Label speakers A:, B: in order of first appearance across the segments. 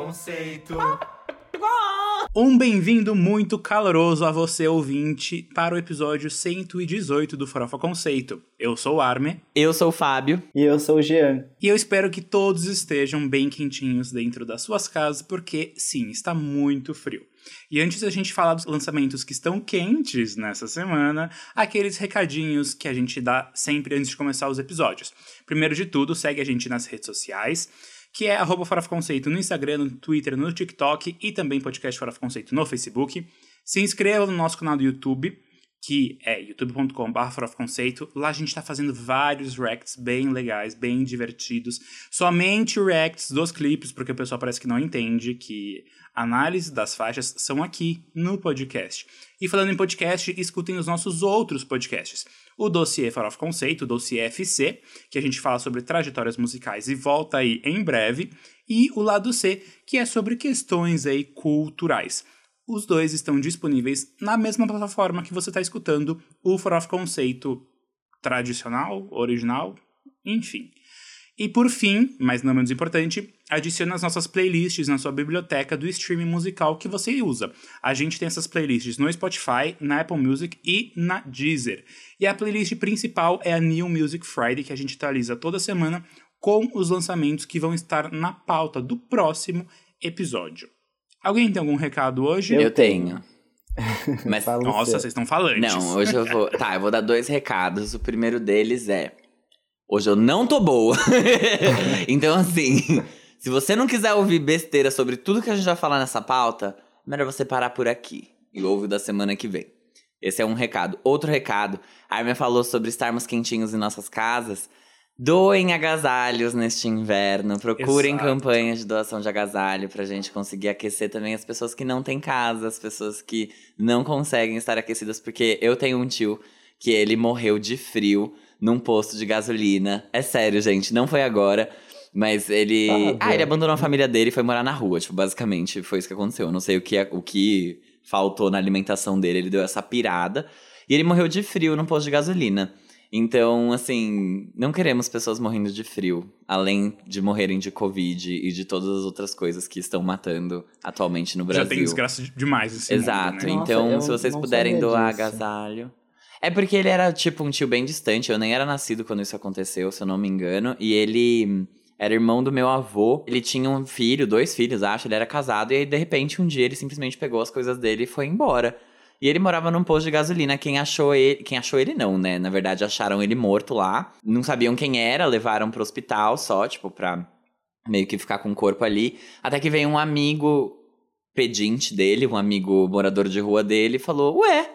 A: Conceito.
B: Um bem-vindo muito caloroso a você, ouvinte, para o episódio 118 do Farofa Conceito. Eu sou o Arme.
C: Eu sou o Fábio.
D: E eu sou o Jean.
B: E eu espero que todos estejam bem quentinhos dentro das suas casas, porque sim, está muito frio. E antes da gente falar dos lançamentos que estão quentes nessa semana, aqueles recadinhos que a gente dá sempre antes de começar os episódios. Primeiro de tudo, segue a gente nas redes sociais que é arroba Conceito no Instagram, no Twitter, no TikTok e também podcast Farofa Conceito no Facebook. Se inscreva no nosso canal do YouTube, que é youtube.com.br Conceito. Lá a gente está fazendo vários reacts bem legais, bem divertidos. Somente reacts dos clipes, porque o pessoal parece que não entende que análise das faixas são aqui no podcast. E falando em podcast, escutem os nossos outros podcasts o dossiê Farofa Conceito, o dossiê FC, que a gente fala sobre trajetórias musicais e volta aí em breve, e o lado C, que é sobre questões aí culturais. Os dois estão disponíveis na mesma plataforma que você está escutando o Farofa Conceito tradicional, original, enfim. E por fim, mas não menos importante, adicione as nossas playlists na sua biblioteca do streaming musical que você usa. A gente tem essas playlists no Spotify, na Apple Music e na Deezer. E a playlist principal é a New Music Friday, que a gente atualiza toda semana com os lançamentos que vão estar na pauta do próximo episódio. Alguém tem algum recado hoje?
C: Eu tenho.
B: Mas, nossa, vocês estão falando.
C: Não, hoje eu vou. Tá, eu vou dar dois recados. O primeiro deles é: Hoje eu não tô boa. então, assim, se você não quiser ouvir besteira sobre tudo que a gente vai falar nessa pauta, melhor você parar por aqui e ouve da semana que vem. Esse é um recado. Outro recado, a Armin falou sobre estarmos quentinhos em nossas casas. Doem agasalhos neste inverno. Procurem Exato. campanhas de doação de agasalho pra gente conseguir aquecer também as pessoas que não têm casa, as pessoas que não conseguem estar aquecidas, porque eu tenho um tio que ele morreu de frio num posto de gasolina. É sério, gente, não foi agora. Mas ele. Ah, ah ele abandonou a família dele e foi morar na rua. Tipo, basicamente foi isso que aconteceu. Eu não sei o que, o que faltou na alimentação dele. Ele deu essa pirada. E ele morreu de frio num posto de gasolina. Então, assim, não queremos pessoas morrendo de frio, além de morrerem de Covid e de todas as outras coisas que estão matando atualmente no Brasil.
B: Já tem desgraça demais esse
C: Exato.
B: Mundo,
C: né? então, Nossa, se vocês puderem doar disso. agasalho. É porque ele era, tipo, um tio bem distante. Eu nem era nascido quando isso aconteceu, se eu não me engano. E ele era irmão do meu avô. Ele tinha um filho, dois filhos, acho. Ele era casado. E aí, de repente, um dia ele simplesmente pegou as coisas dele e foi embora. E ele morava num posto de gasolina. Quem achou ele. Quem achou ele não, né? Na verdade, acharam ele morto lá. Não sabiam quem era, levaram pro hospital só, tipo, pra meio que ficar com o corpo ali. Até que veio um amigo pedinte dele, um amigo morador de rua dele, e falou: Ué,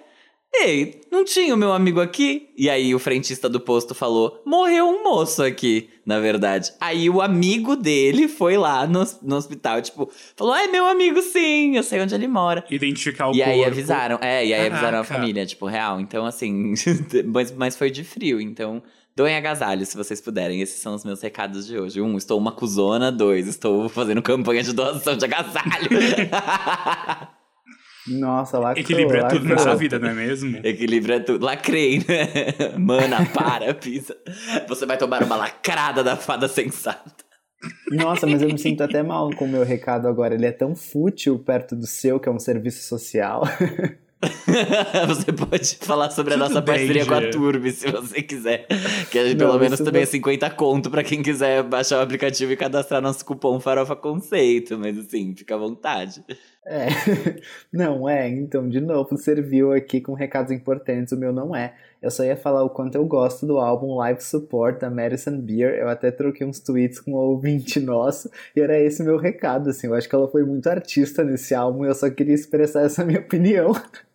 C: Ei, não tinha o meu amigo aqui? E aí o frentista do posto falou: morreu um moço aqui, na verdade. Aí o amigo dele foi lá no, no hospital, tipo, falou: é meu amigo sim, eu sei onde ele mora.
B: Identificar o
C: E
B: corpo.
C: aí avisaram, é, e aí Caraca. avisaram a família, tipo, real. Então, assim, mas, mas foi de frio, então. Doem agasalho, se vocês puderem. Esses são os meus recados de hoje. Um, estou uma cuzona. Dois, estou fazendo campanha de doação de agasalho.
D: Nossa, lacrou.
B: Equilíbrio
D: é
B: tudo nessa vida, não é mesmo?
C: Equilíbrio é tudo. Lacrei, né? Mana, para, pisa. Você vai tomar uma lacrada da fada sensata.
D: Nossa, mas eu me sinto até mal com o meu recado agora. Ele é tão fútil perto do seu, que é um serviço social.
C: você pode falar sobre a nossa parceria com a Turbi, se você quiser. Que gente, pelo menos também é 50 conto para quem quiser baixar o aplicativo e cadastrar nosso cupom Farofa Conceito. Mas assim, fica à vontade.
D: É, não é, então, de novo, serviu aqui com recados importantes, o meu não é. Eu só ia falar o quanto eu gosto do álbum Live Support da Madison Beer. Eu até troquei uns tweets com um ouvinte nosso e era esse meu recado, assim. Eu acho que ela foi muito artista nesse álbum e eu só queria expressar essa minha opinião.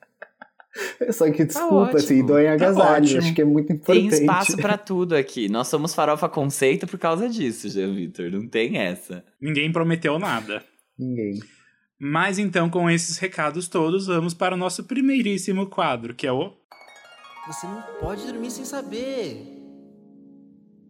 D: Só que tá desculpa, tá assim, dói em tá agasalho, tá acho que é muito importante.
C: Tem espaço para tudo aqui. Nós somos farofa conceito por causa disso, Jean Vitor. Não tem essa.
B: Ninguém prometeu nada.
D: Ninguém.
B: Mas então, com esses recados todos, vamos para o nosso primeiríssimo quadro, que é o.
A: Você não pode dormir sem saber.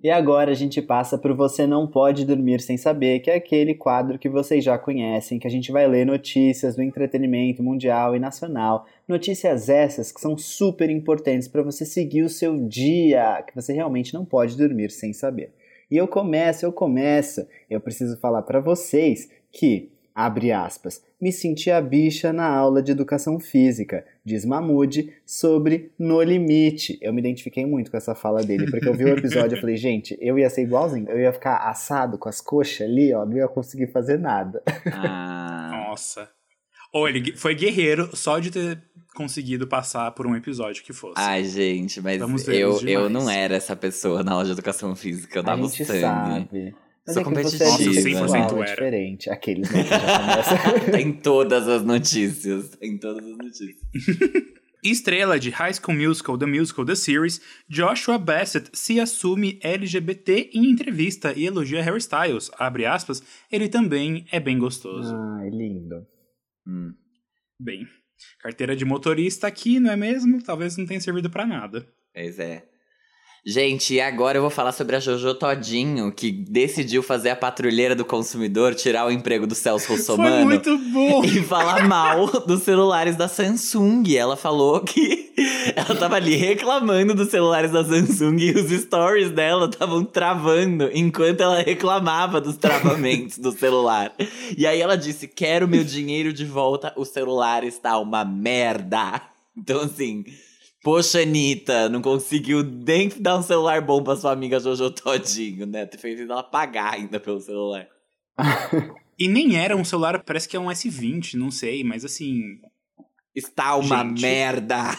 D: E agora a gente passa para Você Não Pode Dormir Sem Saber, que é aquele quadro que vocês já conhecem, que a gente vai ler notícias do entretenimento mundial e nacional. Notícias essas que são super importantes para você seguir o seu dia, que você realmente não pode dormir sem saber. E eu começo, eu começo, eu preciso falar para vocês que Abre aspas. Me senti a bicha na aula de educação física, diz Mamude, sobre No Limite. Eu me identifiquei muito com essa fala dele, porque eu vi o episódio e falei, gente, eu ia ser igualzinho. Eu ia ficar assado com as coxas ali, ó, não ia conseguir fazer nada.
C: Ah,
B: Nossa. Ou ele foi guerreiro só de ter conseguido passar por um episódio que fosse.
C: ai, gente, mas eu, eu não era essa pessoa na aula de educação física. Eu
D: a
C: dava o
D: gente
C: sangue.
D: sabe. Mas
C: Sou
D: é você é
B: Nossa, 100%
D: bissexual, é
B: era.
D: diferente. Aqueles, né, que já começa...
C: Tem todas as notícias. Tem todas as notícias.
B: Estrela de High School Musical, The Musical, The Series, Joshua Bassett se assume LGBT em entrevista e elogia Harry Styles. Abre aspas, ele também é bem gostoso.
D: Ai, lindo.
C: Hum.
B: Bem, carteira de motorista aqui, não é mesmo? Talvez não tenha servido pra nada.
C: Pois é. Gente, e agora eu vou falar sobre a Jojo Todinho, que decidiu fazer a patrulheira do consumidor, tirar o emprego do Celso
B: Foi
C: Russomano.
B: muito bom!
C: E falar mal dos celulares da Samsung. Ela falou que ela tava ali reclamando dos celulares da Samsung e os stories dela estavam travando enquanto ela reclamava dos travamentos do celular. E aí ela disse: Quero meu dinheiro de volta, o celular está uma merda. Então, assim. Poxa, Anitta, não conseguiu nem dar um celular bom pra sua amiga Jojo Todinho, né? Tu fez ela pagar ainda pelo celular.
B: E nem era um celular, parece que é um S20, não sei, mas assim.
C: Está uma
B: Gente.
C: merda.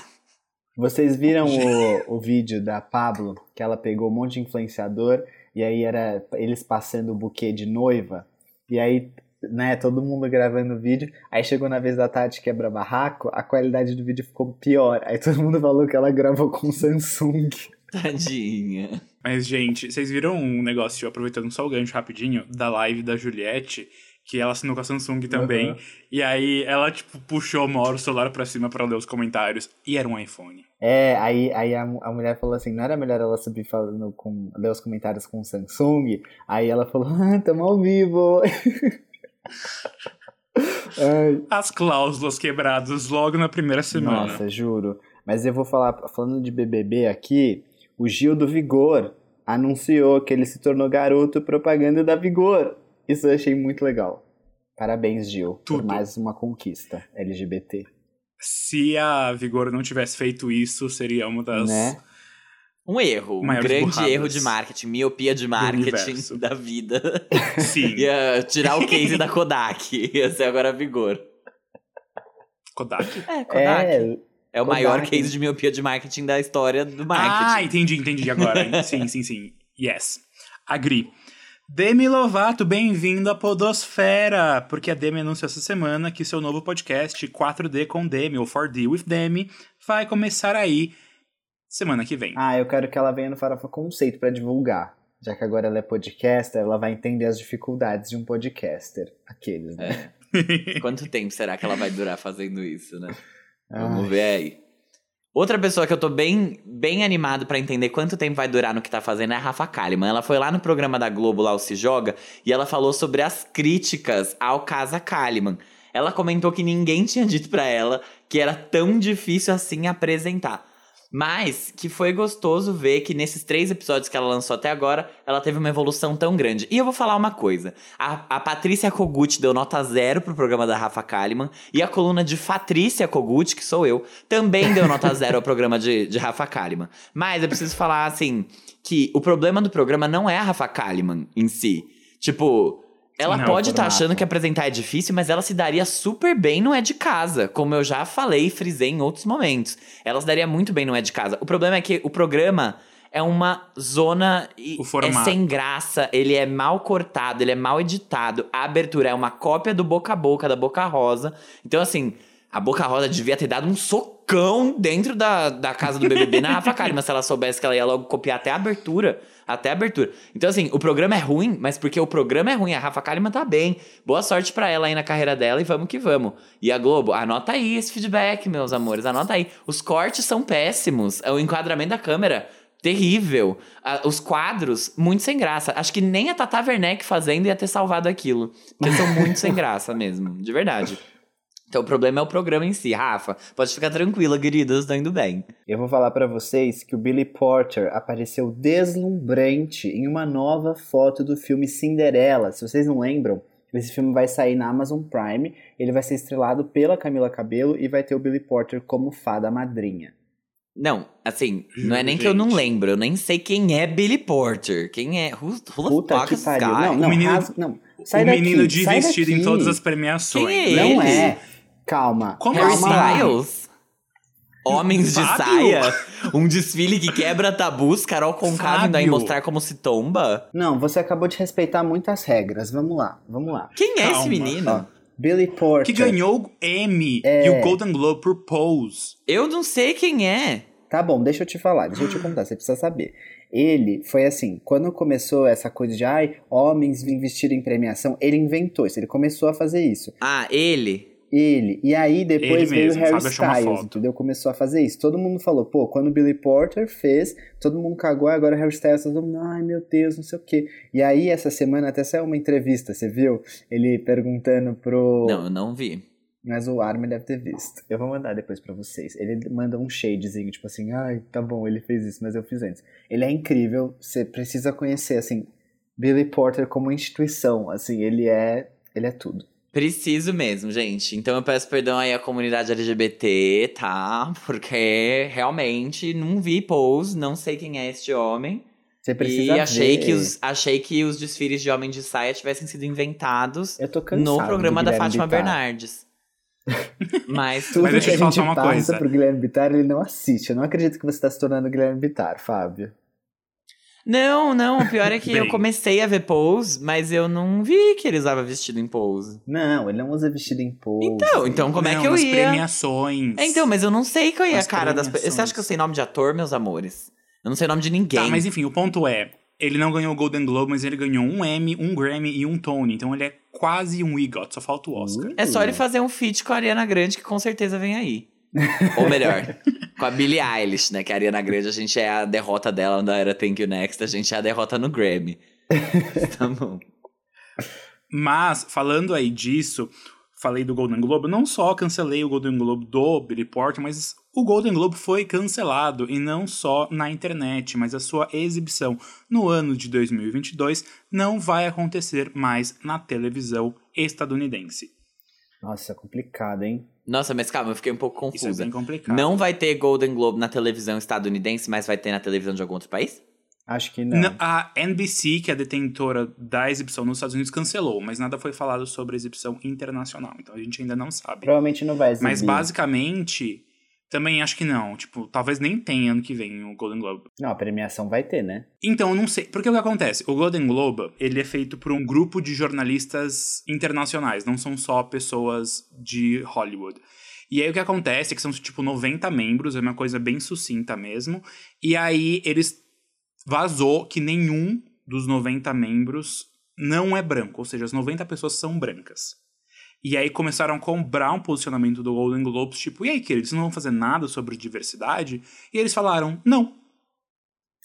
D: Vocês viram o, o vídeo da Pablo, que ela pegou um monte de influenciador, e aí era eles passando o buquê de noiva, e aí, né, todo mundo gravando o vídeo, aí chegou na vez da Tati quebra barraco, a qualidade do vídeo ficou pior, aí todo mundo falou que ela gravou com Samsung.
C: Tadinha.
B: Mas, gente, vocês viram um negócio, aproveitando só o gancho rapidinho, da live da Juliette, que ela assinou com a Samsung também.
D: Uhum.
B: E aí ela, tipo, puxou uma hora o celular pra cima pra ler os comentários. E era um iPhone.
D: É, aí, aí a, a mulher falou assim, não era melhor ela subir falando com, ler os comentários com Samsung? Aí ela falou, ah, tamo ao vivo. Ai,
B: As cláusulas quebradas logo na primeira semana.
D: Nossa, juro. Mas eu vou falar, falando de BBB aqui, o Gil do Vigor anunciou que ele se tornou garoto propaganda da Vigor. Isso eu achei muito legal. Parabéns, Gil, por
B: Tudo.
D: mais uma conquista LGBT.
B: Se a Vigor não tivesse feito isso, seria uma das.
D: Né?
C: Um erro, um
B: Maiores
C: grande
B: burradas
C: erro de marketing, miopia de marketing da vida.
B: Sim,
C: Ia tirar o case da Kodak. Ia ser agora vigor.
B: Kodak.
C: É, Kodak. É,
D: É,
C: o maior
D: Kodak.
C: case de miopia de marketing da história do
B: Ah,
C: marketing.
B: entendi, entendi agora. sim, sim, sim. Yes. Agri. Demi Lovato, bem-vindo à Podosfera! Porque a Demi anunciou essa semana que seu novo podcast, 4D com Demi, ou 4D with Demi, vai começar aí semana que vem.
D: ah, eu quero que ela venha no Farofa Conceito pra divulgar. Já que agora ela é podcaster, ela vai entender as dificuldades de um podcaster. Aqueles, né?
C: Quanto tempo será que ela vai durar fazendo isso, né?
D: Ai.
C: Vamos ver aí. Outra pessoa que eu tô bem, bem animado pra entender quanto tempo vai durar no que tá fazendo é a Rafa Kalimann. Ela foi lá no programa da Globo, lá o Se Joga, e ela falou sobre as críticas ao Casa Kalimann. Ela comentou que ninguém tinha dito pra ela que era tão difícil assim apresentar. Mas que foi gostoso ver que nesses três episódios que ela lançou até agora, ela teve uma evolução tão grande. E eu vou falar uma coisa: a, a Patrícia Kogut deu nota zero pro programa da Rafa Kalimann, e a coluna de Fatrícia Kogut, que sou eu, também deu nota zero ao programa de, de Rafa Kalimann. Mas eu preciso falar assim: que o problema do programa não é a Rafa Kalimann em si. Tipo. Ela
B: Não,
C: pode estar
D: formato.
C: achando que apresentar é difícil, mas ela se daria super bem no É de Casa, como eu já falei e frisei em outros momentos. Ela se daria muito bem no É de Casa. O problema é que o programa é uma zona é sem graça, ele é mal cortado, ele é mal editado. A abertura é uma cópia do Boca a Boca, da Boca Rosa. Então, assim, a Boca Rosa devia ter dado um socão dentro da, da casa do BBB na Rafa Kalimann, se ela soubesse que ela ia logo copiar até a abertura. Até a abertura. Então, assim, o programa é ruim, mas porque o programa é ruim, a Rafa Kalimann tá bem. Boa sorte pra ela aí na carreira dela e vamos que vamos. E a Globo, anota aí esse feedback, meus amores, anota aí. Os cortes são péssimos, o enquadramento da câmera terrível. Ah, os quadros, muito sem graça. Acho que nem a Tata Werneck fazendo ia ter salvado aquilo. Porque são muito sem graça mesmo, de verdade. Então o problema é o programa em si. Rafa, pode ficar tranquila, queridas, tá indo bem.
D: Eu vou falar pra vocês que o Billy Porter apareceu deslumbrante em uma nova foto do filme Cinderela. Se vocês não lembram, Esse filme vai sair na Amazon Prime, ele vai ser estrelado pela Camila Cabello e vai ter o Billy Porter como fada madrinha.
C: Não, assim, não é nem que eu não
B: Gente.
C: lembro, eu nem sei quem é Billy Porter. Quem é? Who, who
D: Puta que pariu. Não, não,
B: O menino-
D: rasga- não. Sai
B: o
D: daqui,
B: menino de
D: sai
B: vestido em
D: daqui.
B: todas as premiações.
C: Quem é
D: Não
C: ele?
D: é. Calma.
B: Como
C: Harry
B: assim?
D: calma.
C: Styles? Homens de
B: Fábio?
C: saia? Um desfile que quebra tabus, Carol Conká vindo aí mostrar como se tomba?
D: Não, você acabou de respeitar muitas regras. Vamos lá, vamos lá.
C: Quem é esse
B: Calma.
C: menino?
D: Ó, Billy Porter.
B: Que ganhou o Emmy
D: É.
B: e o Golden Globe por Pose.
C: Eu não sei quem é.
D: Tá bom, deixa eu te falar, deixa eu te contar, você precisa saber. Ele foi assim, quando começou essa coisa de ai, homens vestir em premiação, ele inventou isso, ele começou a fazer isso.
C: Ah, ele?
D: Ele. E aí depois
B: Ele
D: veio
B: mesmo,
D: o Harry Styles, entendeu? Começou a fazer isso. Todo mundo falou, pô, quando o Billy Porter fez, todo mundo cagou, agora o Harry Styles, todo mundo, ai meu Deus, não sei o quê. E aí essa semana até saiu uma entrevista, você viu? Ele perguntando pro.
C: Não, eu não vi.
D: Mas o Armin deve ter visto. Eu vou mandar depois pra vocês. Ele manda um shadezinho, tipo assim, ai, tá bom, ele fez isso, mas eu fiz antes. Ele é incrível, você precisa conhecer, assim, Billy Porter como instituição, assim, ele é, ele é tudo.
C: Preciso mesmo, gente. Então eu peço perdão aí à comunidade LGBT, tá? Porque realmente não vi Pose, não sei quem é este homem.
D: Você
C: E
D: precisa
C: achei
D: ver.
C: que, os, achei que os desfiles de homem de saia tivessem sido inventados
D: Eu tô cansado
C: no programa da Fátima
D: Bittar.
C: Bernardes. Mas
D: Tudo
B: Mas deixa
D: que
B: eu
D: a
B: te falar
D: gente passa
B: coisa.
D: pro Guilherme Bittar, ele não assiste. Eu não acredito que você tá se tornando Guilherme Bittar, Fábio.
C: Não, não, o pior é que eu comecei a ver Pose, mas eu não vi que ele usava vestido em Pose.
D: Não, ele não usa vestido em pose.
C: Então, então como é
B: Não,
C: que eu
B: nas
C: ia?
B: premiações.
C: É, então, mas eu não sei qual é a cara das pessoas. Você acha que eu sei nome de ator, meus amores? Eu não sei nome de ninguém.
B: Tá, mas enfim, o ponto é, ele não ganhou o Golden Globe, mas ele ganhou um Emmy, um Grammy e um Tony. Então ele é quase um EGOT, só falta o Oscar.
C: É só ele fazer um feat com a Ariana Grande, que com certeza vem aí. Ou melhor, com a Billie Eilish, né? Que a Ariana Grande, a gente é a derrota dela da era Thank You Next, a gente é a derrota no Grammy. tá bom.
B: Mas, falando aí disso, falei do Golden Globe, não só cancelei o Golden Globe do Billy Porter, mas o Golden Globe foi cancelado, e não só na internet, mas a sua exibição no ano de 2022 não vai acontecer mais na televisão estadunidense.
D: Nossa, complicado, hein?
C: Nossa, mas calma, eu fiquei um pouco
B: Isso é
C: confusa.
B: bem complicado.
C: Não vai ter Golden Globe na televisão estadunidense, mas vai ter na televisão de algum outro país?
D: Acho que não.
B: Não, A NBC, que é a detentora da exibição nos Estados Unidos, cancelou, mas nada foi falado sobre a exibição internacional, então a gente ainda não sabe.
D: Provavelmente não vai exibir.
B: Mas basicamente, também acho que não. Tipo, talvez nem tenha ano que vem o Golden Globe.
D: Não, a premiação vai ter, né?
B: Então, eu não sei. Porque o que acontece? O Golden Globe, ele é feito por um grupo de jornalistas internacionais, não são só pessoas de Hollywood. E aí o que acontece é que são tipo 90 membros, é uma coisa bem sucinta mesmo. E aí eles vazou que nenhum dos 90 membros não é branco, ou seja, as 90 pessoas são brancas. E aí começaram a cobrar um posicionamento do Golden Globes, tipo, e aí, queridos, não vão fazer nada sobre diversidade? E eles falaram, não.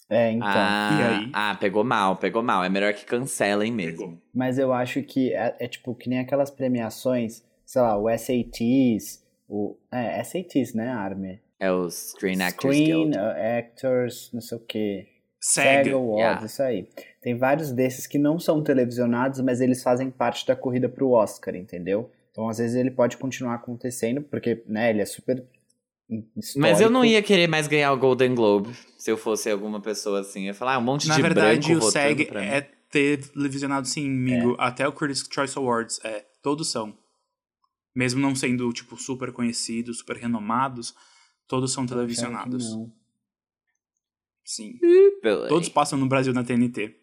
D: É, então.
C: ah,
B: e aí?
C: ah, pegou mal, pegou mal. É melhor que cancelem mesmo.
B: Pegou.
D: Mas eu acho que é, é tipo que nem aquelas premiações, sei lá, o SATs, o. É, SATs, né, Armin?
C: É o Screen Actors
D: Screen
C: Guild.
D: Actors, não sei o quê.
B: SEG.
D: Awards,
C: yeah.
D: isso aí. Tem vários desses que não são televisionados, mas eles fazem parte da corrida pro Oscar, entendeu? Então, às vezes, ele pode continuar acontecendo, porque, né, ele é super.
C: Mas eu não
D: histórico.
C: ia querer mais ganhar o Golden Globe se eu fosse alguma pessoa assim. Eu ia falar, ah, um monte
B: Na
C: de
B: verdade,
C: branco
B: o SEG é televisionado sim, amigo. Até o Critics' Choice Awards, é. Todos são. Mesmo não sendo, tipo, super conhecidos, super renomados, todos são televisionados.
D: não.
B: Sim. Todos passam no Brasil na TNT.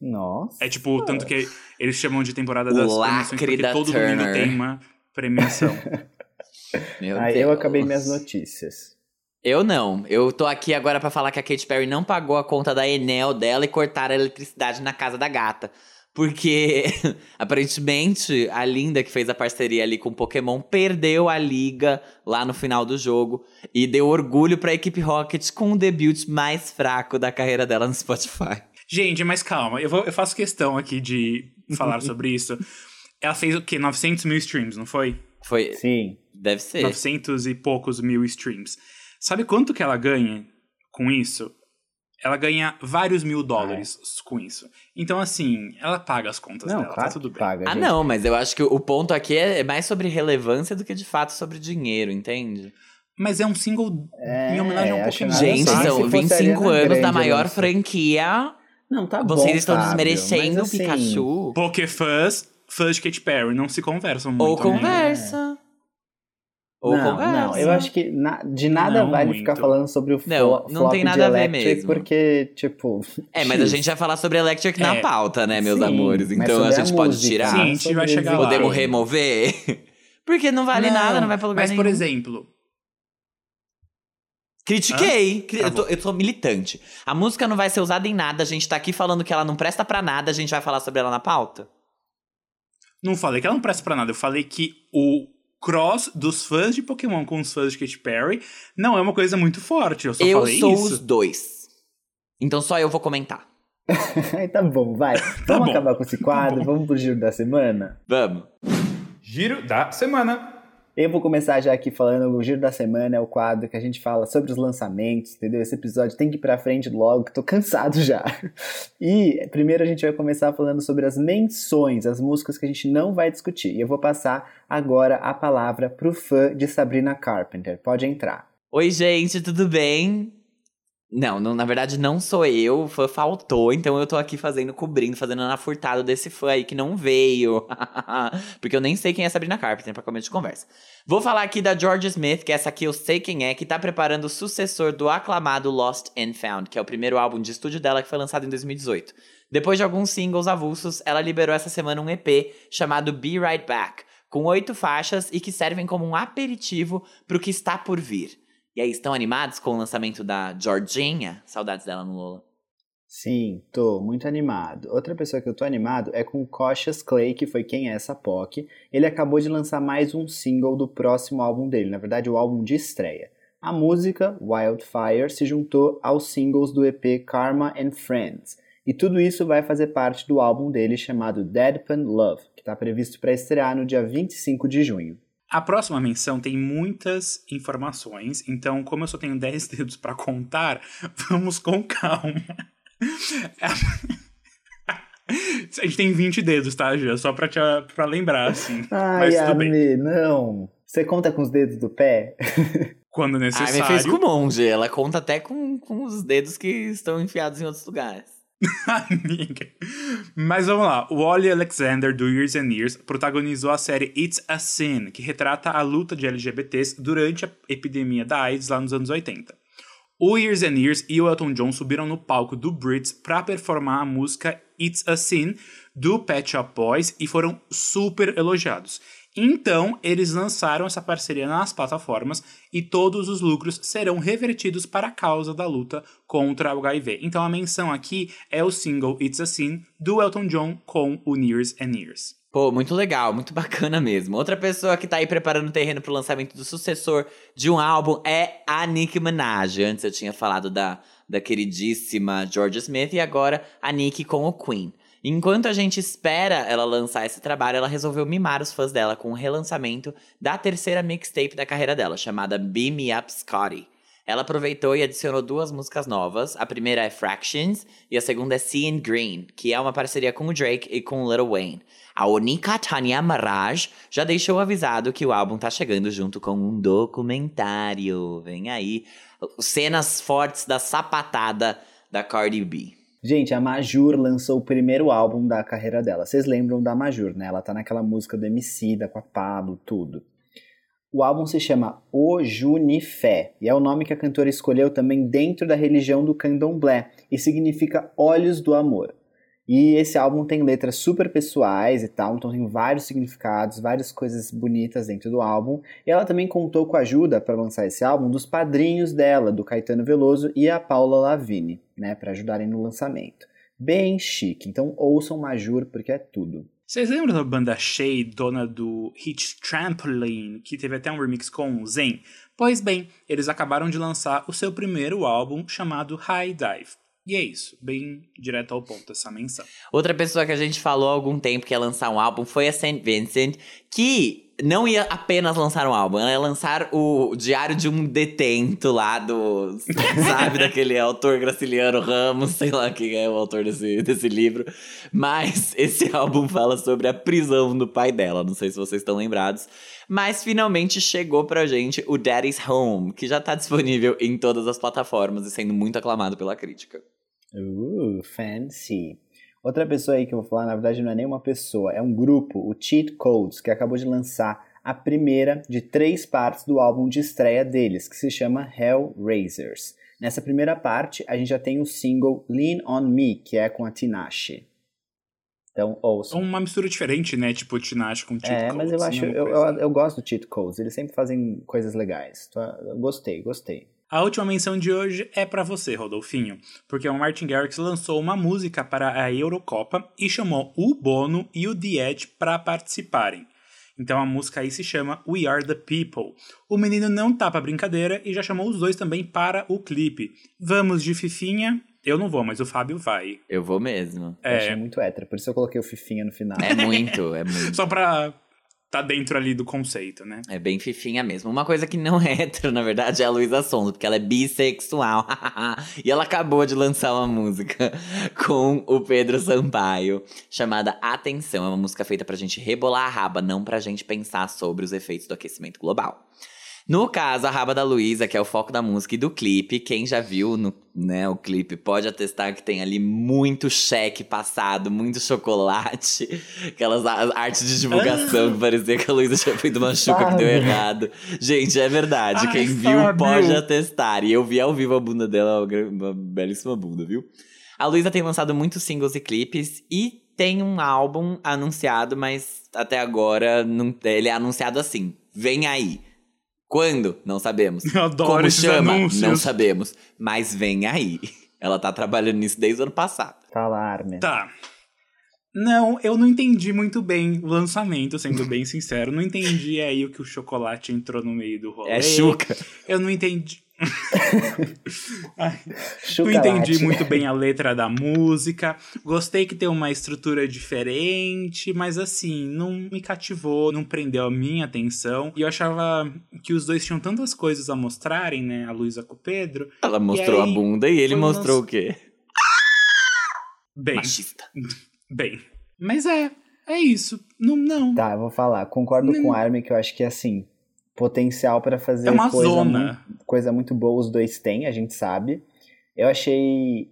D: Nossa.
B: É tipo, tanto que eles chamam de temporada
C: O
B: das premiações, porque
C: da
B: todo domingo
C: Turner.
B: tem uma premiação.
C: Meu
D: Aí eu
C: Deus.
D: acabei minhas notícias.
C: Eu não. Eu tô aqui agora pra falar que a Katy Perry não pagou a conta da Enel dela e cortaram a eletricidade na casa da gata. Porque, aparentemente, a Linda, que fez a parceria ali com o Pokémon, perdeu a liga lá no final do jogo e deu orgulho pra equipe Rocket com o debut mais fraco da carreira dela no Spotify.
B: Gente, mas calma, eu, vou- eu faço questão aqui de falar sobre isso. Ela fez o quê? 900 mil streams, não foi?
C: Foi.
D: Sim.
C: Deve ser.
B: 900 e poucos mil streams. Sabe quanto que ela ganha com isso? Ela ganha vários mil dólares com isso. Então, assim, ela paga as contas
D: Não,
B: dela,
D: claro
B: tá tudo bem.
D: paga,
C: Ah,
D: gente.
C: não, mas eu acho que o ponto aqui é mais sobre relevância do que de fato sobre dinheiro, entende?
B: Mas é um single
D: É,
B: em homenagem ao
D: acho
B: Pokémon.
C: Gente, são
D: fosse
C: 25
D: Ariana
C: anos
D: Grande,
C: da maior franquia.
D: Não, tá bom,
C: Vocês estão
D: Fábio,
C: desmerecendo o
D: assim,
C: Pikachu.
B: Pokéfãs, fãs de Katy Perry, não se conversam muito.
C: Ou
B: né?
C: Ou
D: não,
C: conversa.
D: não, eu acho que na- de nada
B: Não
D: vale
B: muito.
D: ficar falando sobre o flo-
C: Não, não
D: flop
C: tem nada a ver mesmo.
D: porque, tipo...
C: É, mas a gente vai falar sobre Electric na
B: É.
C: pauta, né, meus
D: Sim,
C: amores? Então a
D: sobre a
C: gente pode tirar.
B: Sim, a gente vai chegar lá.
C: Podemos remover? Porque não vale nada, não vai pra lugar
B: Mas,
C: nenhum.
B: por exemplo,
C: Critiquei. Cri- Eu, tô, eu sou militante. A música não vai ser usada em nada, a gente tá aqui falando que ela não presta pra nada, a gente vai falar sobre ela na pauta?
B: não falei que ela não presta pra nada. Eu falei que o cross dos fãs de Pokémon com os fãs de Katy Perry não é uma coisa muito forte. Eu só
C: eu
B: falei
C: sou
B: isso.
C: os dois. Então só eu vou comentar.
D: Tá bom, vai. Vamos
B: bom.
D: acabar com esse quadro, vamos pro giro da semana?
C: Vamos.
B: Giro da semana.
D: Eu vou começar já aqui falando, o Giro da Semana é o quadro que a gente fala sobre os lançamentos, entendeu? Esse episódio tem que ir pra frente logo, que tô cansado já. E primeiro a gente vai começar falando sobre as menções, as músicas que a gente não vai discutir. E eu vou passar agora a palavra pro fã de Sabrina Carpenter. Pode entrar.
C: Oi, gente, tudo bem? Não, não, na verdade não sou eu, o fã faltou, então eu tô aqui fazendo, cobrindo, fazendo na furtada desse fã aí que não veio. Porque eu nem sei quem é Sabrina Carpenter pra começo de conversa. Vou falar aqui da George Smith, que essa aqui eu sei quem é, que tá preparando o sucessor do aclamado Lost and Found, que é o primeiro álbum de estúdio dela que foi lançado em 2018. Depois de alguns singles avulsos, ela liberou essa semana um EP chamado Be Right Back, com oito faixas e que servem como um aperitivo pro que está por vir. E aí, estão animados com o lançamento da Georginha? Saudades dela no Lola.
D: Sim, tô muito animado. Outra pessoa que eu tô animado é com o Clay, que foi quem é essa POC. Ele acabou de lançar mais um single do próximo álbum dele, na verdade, o álbum de estreia. A música, Wildfire, se juntou aos singles do EP Karma and Friends. E tudo isso vai fazer parte do álbum dele chamado Deadpan Love, que está previsto para estrear no dia 25 de junho.
B: A próxima menção tem muitas informações, então, como eu só tenho 10 dedos pra contar, vamos com calma. A gente tem 20 dedos, tá, Gia? Só pra, te, pra lembrar, assim.
D: Ai,
B: Mas tudo bem.
D: Não. Você conta com os dedos do pé?
B: Quando
C: Ah, me
B: necessário.
C: fez com o monge. Ela conta até com, com os dedos que estão enfiados em outros lugares.
B: Mas vamos lá. O Wally Alexander, do Years and Years, protagonizou a série It's a Sin, que retrata a luta de LGBTs durante a epidemia da AIDS lá nos anos 80. O Years and Years e o Elton John subiram no palco do Brits para performar a música It's a Sin do Pet Shop Boys e foram super elogiados. Então, eles lançaram essa parceria nas plataformas e todos os lucros serão revertidos para a causa da luta contra o HIV. Então, a menção aqui é o single It's a Sin do Elton John com o Years and Years.
C: Pô, muito legal, muito bacana mesmo. Outra pessoa que tá aí preparando o terreno pro lançamento do sucessor de um álbum é a Nicki Minaj. Antes eu tinha falado da, da queridíssima Georgia Smith e agora a Nicki com o Queen. Enquanto a gente espera ela lançar esse trabalho, ela resolveu mimar os fãs dela com o relançamento da terceira mixtape da carreira dela, chamada Beam Me Up Scotty. Ela aproveitou e adicionou duas músicas novas. A primeira é Fractions e a segunda é Seeing Green, que é uma parceria com o Drake e com o Lil Wayne. A Onika Tanya Maraj já deixou avisado que o álbum tá chegando junto com um documentário. Vem aí, cenas fortes da sapatada da Cardi B.
D: Gente, a Majur lançou o primeiro álbum da carreira dela. Vocês lembram da Majur, né? Ela tá naquela música do MC, da com a Pablo, tudo. O álbum se chama O Junifé, e é o nome que a cantora escolheu também dentro da religião do candomblé, e significa Olhos do Amor. E esse álbum tem letras super pessoais e tal, então tem vários significados, várias coisas bonitas dentro do álbum. E ela também contou com a ajuda para lançar esse álbum dos padrinhos dela, do Caetano Veloso e a Paula Lavigne, né, para ajudarem no lançamento. Bem chique, então ouçam Majur porque é tudo.
B: Vocês lembram da banda Shea, dona do hit Trampoline, que teve até um remix com o Zen? Pois bem, eles acabaram de lançar o seu primeiro álbum chamado High Dive. E é isso, bem direto ao ponto essa menção.
C: Outra pessoa que a gente falou há algum tempo que ia lançar um álbum foi a St. Vincent, que não ia apenas lançar um álbum, ela ia lançar o Diário de um Detento lá do. sabe, daquele autor Graciliano Ramos, sei lá quem é o autor desse, desse livro. Mas esse álbum fala sobre a prisão do pai dela, não sei se vocês estão lembrados. Mas finalmente chegou pra gente o Daddy's Home, que já tá disponível em todas as plataformas e sendo muito aclamado pela crítica.
D: Uh, fancy. Outra pessoa aí que eu vou falar, na verdade, não é nem uma pessoa, é um grupo, o Cheat Codes, que acabou de lançar a primeira de três partes do álbum de estreia deles, que se chama Hellraisers. Nessa primeira parte, a gente já tem o single Lean On Me, que é com a Tinashe. Então, ouça.
B: Uma mistura diferente, né? Tipo Tinashe com Cheat
D: É,
B: Codes,
D: mas eu acho, eu, eu, eu gosto do Cheat Codes, eles sempre fazem coisas legais. Gostei, gostei.
B: A última menção de hoje é pra você, Rodolfinho, porque o Martin Garrix lançou uma música para a Eurocopa e chamou o Bono e o The Edge para participarem. Então a música aí se chama We Are the People. O menino não tá pra brincadeira e já chamou os dois também para o clipe. Vamos de Fifinha? Eu não vou, mas o Fábio vai.
C: Eu vou mesmo.
D: Eu achei
B: É,
D: muito hétero, por isso eu coloquei o Fifinha no final.
C: É muito, é muito.
B: só pra tá dentro ali do conceito, né?
C: É bem fifinha mesmo. Uma coisa que não é hétero, na verdade, é a Luísa Sonza, porque ela é bissexual. e ela acabou de lançar uma música com o Pedro Sampaio, chamada Atenção. É uma música feita pra gente rebolar a raba, não pra gente pensar sobre os efeitos do aquecimento global. No caso, a raba da Luísa, que é o foco da música e do clipe, quem já viu no, né, o clipe pode atestar que tem ali muito cheque passado, muito chocolate, aquelas artes de divulgação que parecia que a Luísa tinha feito uma chuca que deu errado. Gente, é verdade.
B: Ai,
C: quem viu
B: Fábio.
C: pode atestar. E eu vi ao vivo a bunda dela, uma belíssima bunda, viu? A Luísa tem lançado muitos singles e clipes e tem um álbum anunciado, mas até agora não, ele é anunciado assim: vem aí. Quando? Não sabemos.
B: Eu adoro
C: Como
B: esses
C: chama?
B: anúncios.
C: Não sabemos. Mas vem aí. Ela tá trabalhando nisso desde o ano passado.
D: Tá lá, Armin.
B: Tá. Não, eu não entendi muito bem o lançamento, sendo bem sincero. Não entendi aí o que o chocolate entrou no meio do rolê.
C: É chuca.
B: Eu não entendi. Não entendi muito bem a letra da música. Gostei que tem uma estrutura diferente, mas assim, não me cativou, não prendeu a minha atenção. E eu achava que os dois tinham tantas coisas a mostrarem, né? A Luísa com o Pedro.
C: Ela mostrou
B: aí,
C: a bunda e ele mostrou o quê?
B: Bem,
C: Machista.
B: bem. Mas é, é isso. Não, não.
D: Tá, eu vou falar. Concordo com o Armin que eu acho que assim, potencial pra fazer
B: É uma
D: coisa,
B: zona.
D: mu- coisa muito boa os dois têm, a gente sabe. Eu achei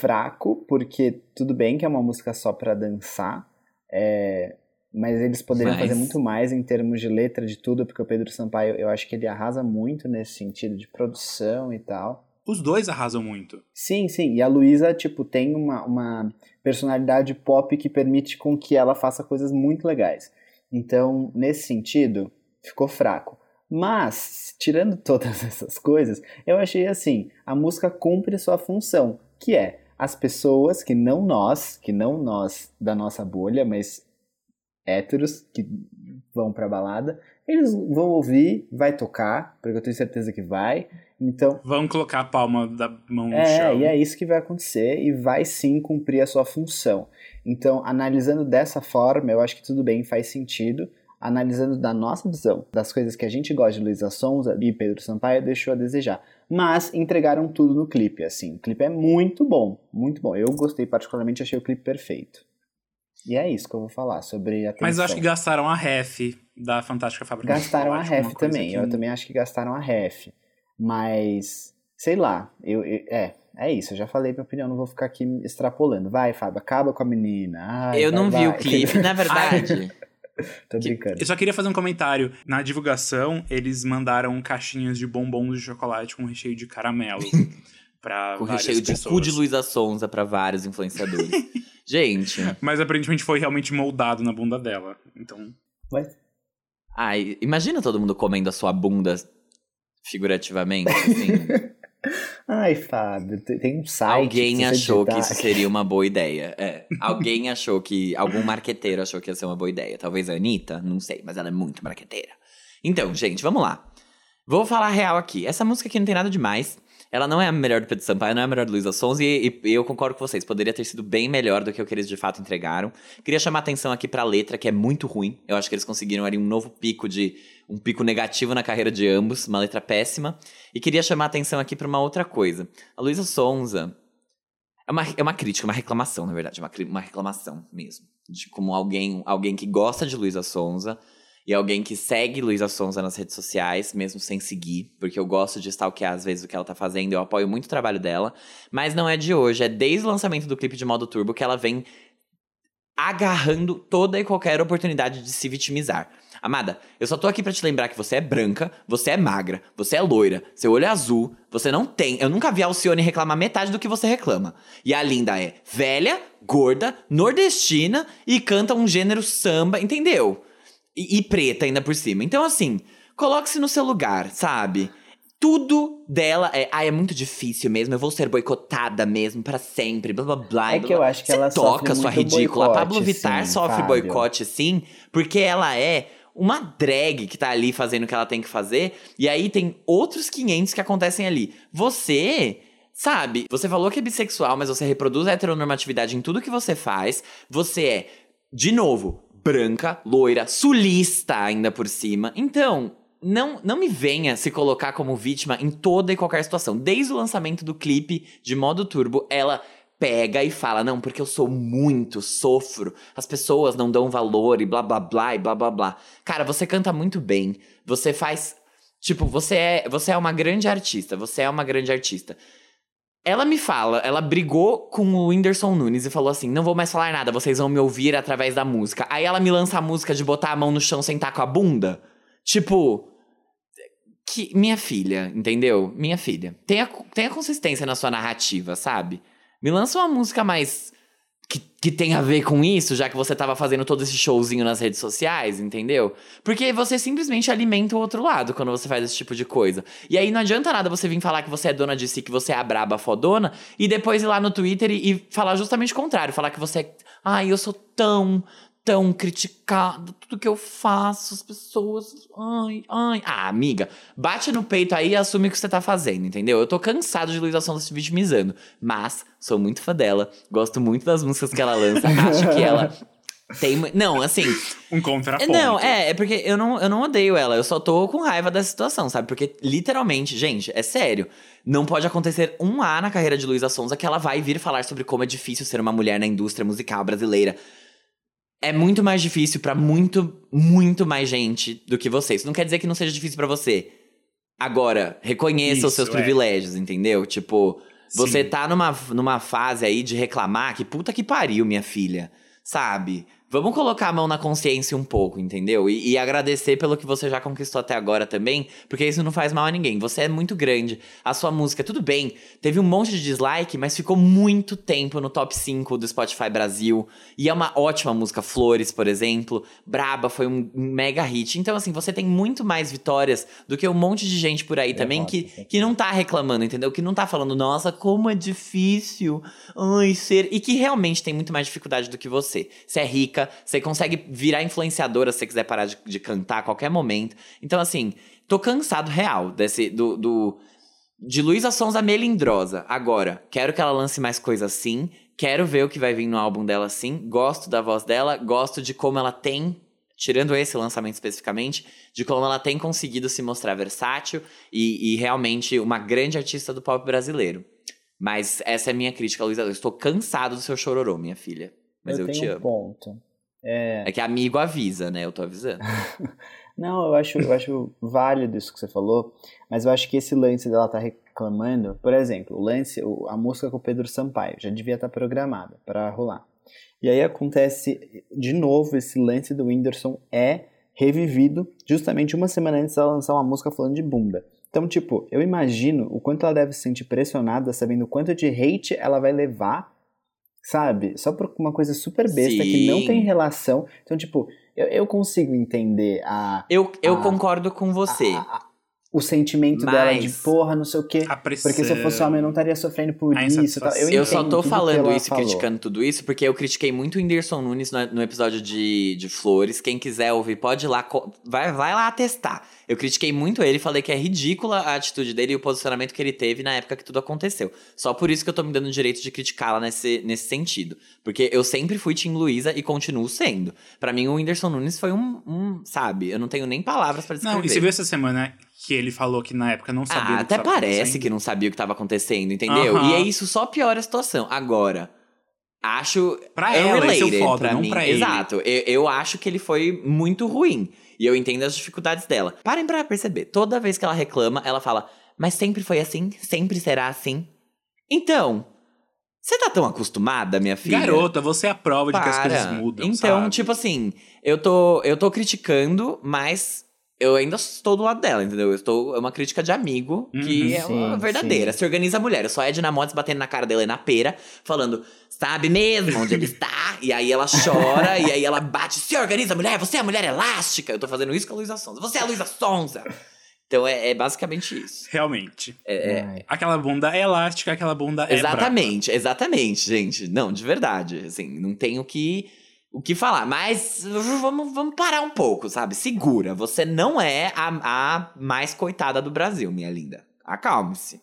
D: fraco, porque tudo bem que é uma música só pra dançar, é, mas eles poderiam
C: Mas-
D: fazer muito mais em termos de letra, de tudo, porque o Pedro Sampaio, eu acho que ele arrasa muito nesse sentido de produção e tal.
B: Os dois arrasam muito.
D: Sim, sim. E a Luísa, tipo, tem uma, uma personalidade pop que permite com que ela faça coisas muito legais. Então, nesse sentido, ficou fraco. Mas, tirando todas essas coisas, eu achei assim, a música cumpre sua função, que é as pessoas que não nós, que não nós da nossa bolha, mas héteros que vão pra balada, eles vão ouvir, vai tocar, porque eu tenho certeza que vai. Então,
B: Vão colocar a palma da mão no
D: é,
B: chão.
D: e é isso que vai acontecer e vai sim cumprir a sua função. Então, analisando dessa forma, eu acho que tudo bem, faz sentido. Analisando da nossa visão, das coisas que a gente gosta de Luísa Sonza e Pedro Sampaio, deixou a desejar. Mas entregaram tudo no clipe, assim. O clipe é muito bom, muito bom. Eu gostei particularmente, achei o clipe perfeito. E é isso que eu vou falar sobre a
B: Mas eu acho que gastaram a ref da Fantástica Fábrica
D: Gastaram a ref também.
B: que-
D: Eu também acho que gastaram a ref. Mas, sei lá, eu, eu- é, é isso. Eu já falei minha opinião, não vou ficar aqui extrapolando. Vai, Fábio, acaba com a menina. Ai,
C: eu
D: vai,
C: não vi
D: vai.
C: o clipe. Na verdade,
D: Tô brincando.
B: Eu só queria fazer um comentário. Na divulgação, eles mandaram caixinhas de bombons de chocolate com recheio de caramelo. pra
C: com recheio de
B: pessoas.
C: cu de Luísa Sonza pra vários influenciadores. Gente,
B: Mas aparentemente foi realmente moldado na bunda dela. Então.
C: ai, imagina todo mundo comendo a sua bunda figurativamente, assim.
D: Ai, Fábio, te- tem um site.
C: Alguém
D: você
C: achou que isso seria uma boa ideia. É. Alguém achou que. Algum marqueteiro achou que ia ser uma boa ideia. Talvez a Anitta, não sei, mas ela é muito marqueteira. Então, gente, vamos lá. Vou falar real aqui. Essa música aqui não tem nada demais. Ela não é a melhor do Pedro Sampaio, não é a melhor do Luísa Sons, e, e, eu concordo com vocês. Poderia ter sido bem melhor do que o que eles de fato entregaram. Queria chamar atenção aqui pra letra, que é muito ruim. Eu acho que eles conseguiram ali um novo pico de. um pico negativo na carreira de ambos, uma letra péssima. E queria chamar atenção aqui pra uma outra coisa. A Luísa Sonza. É uma, é uma crítica, uma reclamação, na verdade. Uma, uma reclamação mesmo. De como alguém, alguém que gosta de Luísa Sonza e alguém que segue Luísa Sonza nas redes sociais, mesmo sem seguir, porque eu gosto de stalkear às vezes o que ela tá fazendo, eu apoio muito o trabalho dela, mas não é de hoje, é desde o lançamento do clipe de modo turbo que ela vem agarrando toda e qualquer oportunidade de se vitimizar. Amada, eu só tô aqui para te lembrar que você é branca, você é magra, você é loira, seu olho é azul, você não tem. Eu nunca vi a Alcione reclamar metade do que você reclama. E a Linda é velha, gorda, nordestina e canta um gênero samba, entendeu? E, e preta ainda por cima. Então, assim, coloque-se no seu lugar, sabe? Tudo dela é, ah, é muito difícil mesmo, eu vou ser boicotada mesmo para sempre, blá blá blá.
D: É que eu acho que ela
C: toca sua ridícula.
D: Boicote,
C: a Pablo Vittar
D: sim,
C: sofre
D: Fábio.
C: boicote, sim, porque ela é uma drag que tá ali fazendo o que ela tem que fazer, e aí tem outros 500 que acontecem ali. Você Sabe, você falou que é bissexual, mas você reproduz a heteronormatividade em tudo que você faz. Você é, de novo, branca, loira, sulista ainda por cima. Então, não, não me venha se colocar como vítima em toda e qualquer situação. Desde o lançamento do clipe de modo turbo, ela pega e fala: Não, porque eu sou muito, sofro, as pessoas não dão valor e blá blá blá e blá blá blá. Cara, você canta muito bem, você faz. Tipo, você é, você é uma grande artista, você é uma grande artista. Ela me fala, ela brigou com o Whindersson Nunes e falou assim: não vou mais falar nada, vocês vão me ouvir através da música. Aí ela me lança a música de botar a mão no chão sentar com a bunda. Tipo. Que, minha filha, entendeu? Minha filha. Tenha, tenha consistência na sua narrativa, sabe? Me lança uma música mais. Que, que tem a ver com isso, já que você tava fazendo todo esse showzinho nas redes sociais, entendeu? Porque você simplesmente alimenta o outro lado quando você faz esse tipo de coisa. E aí não adianta nada você vir falar que você é dona de si, que você é a braba fodona, e depois ir lá no Twitter e, e falar justamente o contrário. Falar que você é. Ai, eu sou tão, tão criticado, tudo que eu faço, as pessoas. Ai, ai. Ah, amiga, bate no peito aí e assume o que você tá fazendo, entendeu? Eu tô cansado de Luísa Sonza se vitimizando, mas sou muito fã dela, gosto muito das músicas que ela lança, acho que ela. Tem. Não, assim.
B: Um contraponto.
C: Não, é, é porque eu não, eu não odeio ela, eu só tô com raiva da situação, sabe? Porque, literalmente, gente, é sério. Não pode acontecer um A na carreira de Luísa Sonza que ela vai vir falar sobre como é difícil ser uma mulher na indústria musical brasileira. É muito mais difícil pra muito, muito mais gente do que você. Isso não quer dizer que não seja difícil pra você. Agora, reconheça os seus
B: Isso, é.
C: privilégios, entendeu? Tipo, você
B: Sim.
C: tá numa, numa fase aí de reclamar que puta que pariu, minha filha. Sabe? Vamos colocar a mão na consciência um pouco, entendeu? E, e agradecer pelo que você já conquistou até agora também, porque isso não faz mal a ninguém. Você é muito grande. A sua música, tudo bem, teve um monte de dislike, mas ficou muito tempo no top 5 do Spotify Brasil. E é uma ótima música. Flores, por exemplo. Braba foi um, mega hit. Então, assim, você tem muito mais vitórias do que um monte de gente por aí também
D: voto,
C: que, que não tá reclamando, entendeu? Que não tá falando, nossa, como é difícil. Ai, ser. E que realmente tem muito mais dificuldade do que você. Você é rica, você consegue virar influenciadora se você quiser parar de, de cantar a qualquer momento. Então, assim, tô cansado real desse. do. do de Luísa Sonza melindrosa. Agora, quero que ela lance mais coisas assim. Quero ver o que vai vir no álbum dela sim. Gosto da voz dela, gosto de como ela tem tirando esse lançamento especificamente, de como ela tem conseguido se mostrar versátil e, e realmente uma grande artista do pop brasileiro. Mas essa é a minha crítica, Luísa. Eu estou cansado do seu chororô, minha filha. Mas eu,
D: tenho
C: te
D: um
C: amo.
D: ponto. É,
C: É que amigo avisa, né? Eu tô avisando.
D: Não, eu acho, eu acho válido isso que você falou, mas eu acho que esse lance dela tá reclamando, por exemplo, o lance, a música com o Pedro Sampaio já devia estar programada para rolar. E aí acontece de novo esse lance do Whindersson é revivido justamente uma semana antes dela lançar uma música falando de bunda. Então, tipo, eu imagino o quanto ela deve se sentir pressionada, sabendo o quanto de hate ela vai levar, sabe? Só por uma coisa super besta que não
C: Sim.
D: tem relação. Então, tipo, eu, eu consigo entender a,
C: Eu, eu
D: Ah.
C: concordo com você.
D: a- a- o sentimento dela de
C: Mas-
D: porra, não sei o quê.
B: Pressão.
D: Porque se eu fosse homem, eu não estaria sofrendo por
B: A
D: isso. tal.
B: insatisfação.
D: Eu,
C: Eu só tô falando isso,
D: falou.
C: criticando tudo isso, porque eu critiquei muito o Whindersson Nunes no, no episódio de, de Flores. Quem quiser ouvir, pode ir lá, vai, vai lá testar. Eu critiquei muito ele, falei que é ridícula a atitude dele e o posicionamento que ele teve na época que tudo aconteceu. Só por isso que eu tô me dando o direito de criticá-la nesse, nesse sentido. Porque eu sempre fui Tim Luísa e continuo sendo. Pra mim, o Whindersson Nunes foi um, um, sabe, eu não tenho nem palavras pra descrever.
B: Não, e você viu essa semana que ele falou que na época não sabia
C: Ah,
B: do que
C: até parece que não sabia o que estava acontecendo, entendeu? E é isso só piora a situação. Agora, acho.
B: Pra ela, esse é o foda,
C: pra
B: não
C: mim.
B: pra ele.
C: Exato. Eu, eu acho que ele foi muito ruim. E eu entendo as dificuldades dela. Parem pra perceber. Toda vez que ela reclama, ela fala: Mas sempre foi assim? Sempre será assim? Então. Você tá tão acostumada, minha filha?
B: Garota, você é a prova de que as
C: Para.
B: coisas mudam,
C: Então,
B: sabe?
C: tipo assim, eu tô, eu tô criticando, mas eu ainda estou do lado dela, entendeu? Eu estou, é uma crítica de amigo, que
B: Uhum.
C: é uma
D: Sim,
C: verdadeira. Se organiza a mulher. Eu sou a Edna Mods batendo na cara dela e na pera, falando, sabe mesmo onde ele está? E aí ela chora, e aí ela bate, se organiza, mulher, você é a mulher elástica. Eu tô fazendo isso com a Luísa Sonza. Você é a Luísa Sonza. Então é, é basicamente isso.
B: Realmente.
C: É, é-.
B: Aquela bunda é elástica, aquela bunda é
C: Exatamente, exatamente, gente. Não, de verdade. Assim, não tenho o que, o que falar. Mas vamos, vamos parar um pouco, sabe? Segura. Você não é a, a mais coitada do Brasil, minha linda. Acalme-se.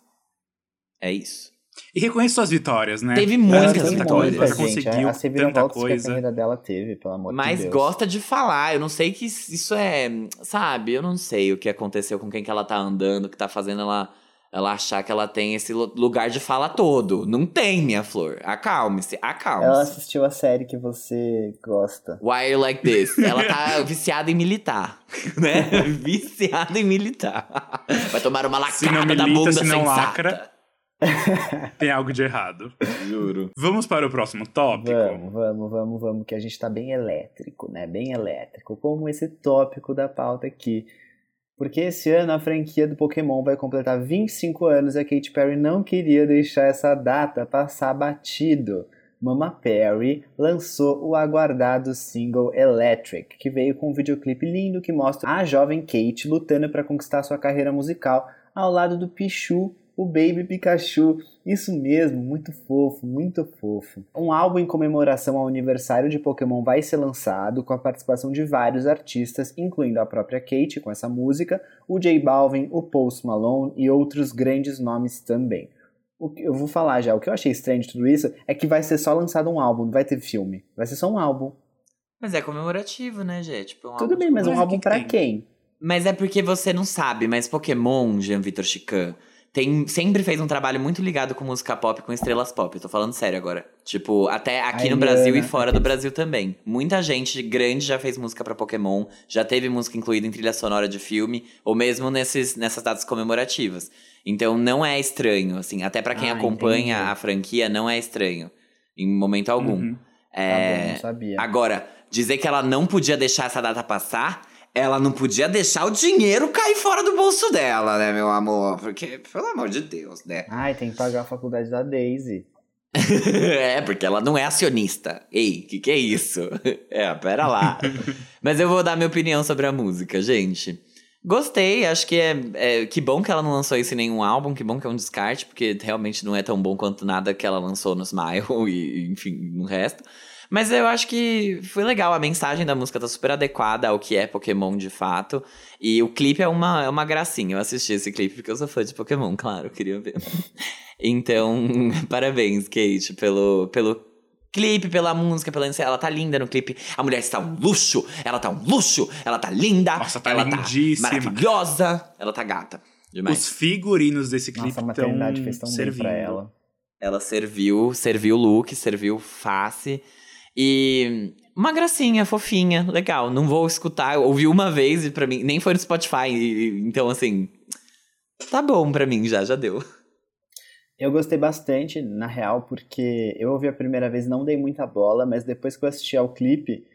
C: É isso.
B: E reconheça suas vitórias, né?
C: Teve muitas
B: Muitas
C: vitórias.
D: Muita, gente.
B: conseguiu
D: As
B: tanta
D: reviravoltas que a
B: coisa.
D: dela teve, pelo amor
C: Mas
D: de Deus.
C: gosta de falar. Eu não sei que isso é. Sabe? Eu não sei o que aconteceu com quem que ela tá andando, que tá fazendo ela. Ela achar que ela tem esse lu- lugar de fala todo. Não tem, minha flor. Acalme-se, acalme-se.
D: Ela assistiu a série que você gosta.
C: Why you like this? Ela tá viciada em militar, né? viciada em militar. Vai tomar uma
B: Se não
C: lacrada da bunda
B: se não
C: sensata.
B: lacra. Tem algo de errado.
C: Juro.
B: Vamos para o próximo tópico?
D: Vamos, vamos, vamos, vamos, que a gente tá bem elétrico, né? Bem elétrico. Como esse tópico da pauta aqui. Porque esse ano a franquia do Pokémon vai completar 25 anos e a Katy Perry não queria deixar essa data passar batido. Mama Perry lançou o aguardado single Electric, que veio com um videoclipe lindo que mostra a jovem Kate lutando para conquistar sua carreira musical ao lado do Pichu, o Baby Pikachu. Isso mesmo, muito fofo, muito fofo. Um álbum em comemoração ao aniversário de Pokémon vai ser lançado com a participação de vários artistas, incluindo a própria Kate com essa música, o J Balvin, o Post Malone e outros grandes nomes também. O que eu vou falar já, o que eu achei estranho de tudo isso é que vai ser só lançado um álbum, não vai ter filme. Vai ser só um álbum.
C: Mas é comemorativo, né, gente? Tipo, um
D: Tudo
C: álbum
D: bem, mas um álbum
B: que tem?
D: quem?
C: Mas é porque você não sabe, mas Pokémon, Jean Vitor Chican, tem, sempre fez um trabalho muito ligado com música pop, com estrelas pop. Eu tô falando sério agora. Tipo, até aqui
D: A
C: no Brasil e
D: Eliana,
C: fora do Brasil também. Muita gente grande já fez música pra Pokémon, já teve música incluída em trilha sonora de filme, ou mesmo nesses, nessas datas comemorativas. Então não é estranho, assim, até pra quem
D: Ah,
C: acompanha
D: entendi.
C: a franquia, não é estranho. Em momento algum.
B: Uhum.
D: Tá
C: É,
D: bom, não sabia.
C: Agora, dizer que ela não podia deixar essa data passar, ela não podia deixar o dinheiro cair fora do bolso dela, né, meu amor? Porque, pelo amor de Deus, né?
D: Ai, tem que pagar a faculdade da Daisy.
C: é, porque ela não é acionista. Ei, que que é isso? é, pera lá. Mas eu vou dar minha opinião sobre a música, gente. Gostei, acho que é, é- Que bom que ela não lançou isso em nenhum álbum, que bom que é um descarte, porque realmente não é tão bom quanto nada que ela lançou no Smile e, enfim, no resto. Mas eu acho que foi legal, a mensagem da música tá super adequada ao que é Pokémon de fato. E o clipe é uma, é uma gracinha. Eu assisti esse clipe porque eu sou fã de Pokémon, claro, eu queria ver. Então, parabéns, Kate, pelo, pelo clipe, pela música, pela ela tá linda no clipe. A mulher está um luxo, ela tá um luxo, ela tá linda,
B: Nossa, tá
C: ela
B: lindíssima.
C: tá maravilhosa, ela tá gata. Demais.
B: Os figurinos desse clipe
D: Nossa, a maternidade
B: estão
D: fez tão bem
B: servindo.
D: pra ela.
C: Ela serviu, serviu look, serviu face. E uma gracinha, fofinha, legal. Não vou escutar, eu ouvi uma vez e pra mim, nem foi no Spotify, e- então assim, tá bom pra mim já, já deu.
D: Eu gostei bastante, na real, porque eu ouvi a primeira vez, não dei muita bola, mas depois que eu assisti ao clipe,